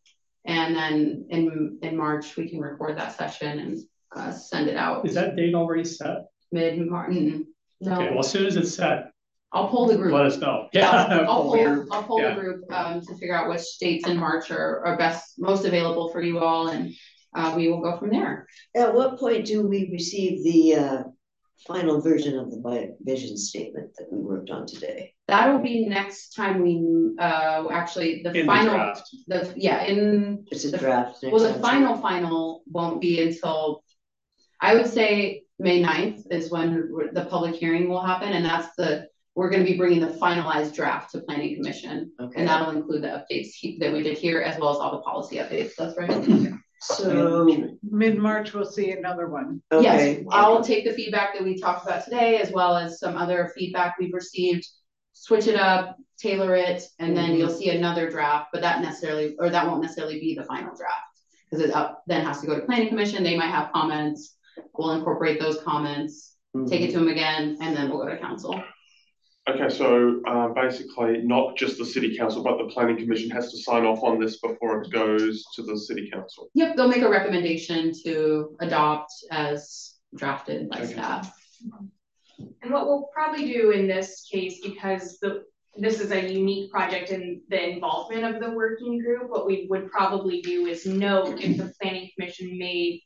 And then in, in March, we can record that session and, uh, send it out Is that date already set? mid-March. Okay, well, as soon as it's set, I'll pull the group. let us know. I'll, I'll Yeah. pull, I'll pull the group, um, to figure out which dates in March are, are best, most available for you all and, uh, we will go from there. At what point do we receive the uh final version of the vision statement that we worked on today? That'll be next time we, uh, actually, the In the final, draft. the, yeah, in, It's a The- draft. next well, the time. final, final won't be until, I would say, May 9th is when the public hearing will happen, and that's the, we're gonna be bringing the finalized draft to planning commission. Okay, And that'll include the updates he- that we did here, as well as all the policy updates, that's right. so, Mid-March, we'll see another one. Yes. I'll take the feedback that we talked about today, as well as some other feedback we've received. Switch it up, tailor it, and then you'll see another draft, but that necessarily, or that won't necessarily be the final draft. Cause it up, then has to go to planning commission, they might have comments, we'll incorporate those comments, take it to them again, and then we'll go to council. Okay, so uh, basically, not just the city council, but the planning commission has to sign off on this before it goes to the city council. Yep, they'll make a recommendation to adopt as drafted by Okay. staff. And what we'll probably do in this case, because the, this is a unique project in the involvement of the working group, what we would probably do is note if the planning commission made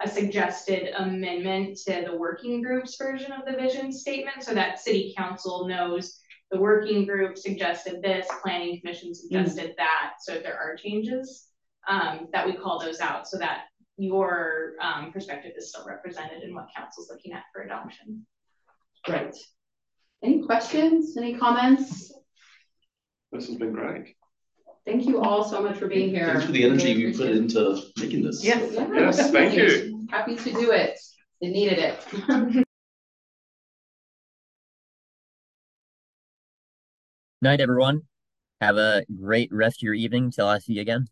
a suggested amendment to the working group's version of the vision statement, so that city council knows the working group suggested this, planning commission suggested that, so if there are changes, um, that we call those out, so that your, um, perspective is still represented in what council's looking at for adoption. Right. Any questions, any comments? This has been great. Thank you all so much for being here. Thanks for the energy you put into making this. Yes. Yeah, Yes, thank you. Happy to do it. It needed it. Night, everyone. Have a great rest of your evening till I see you again.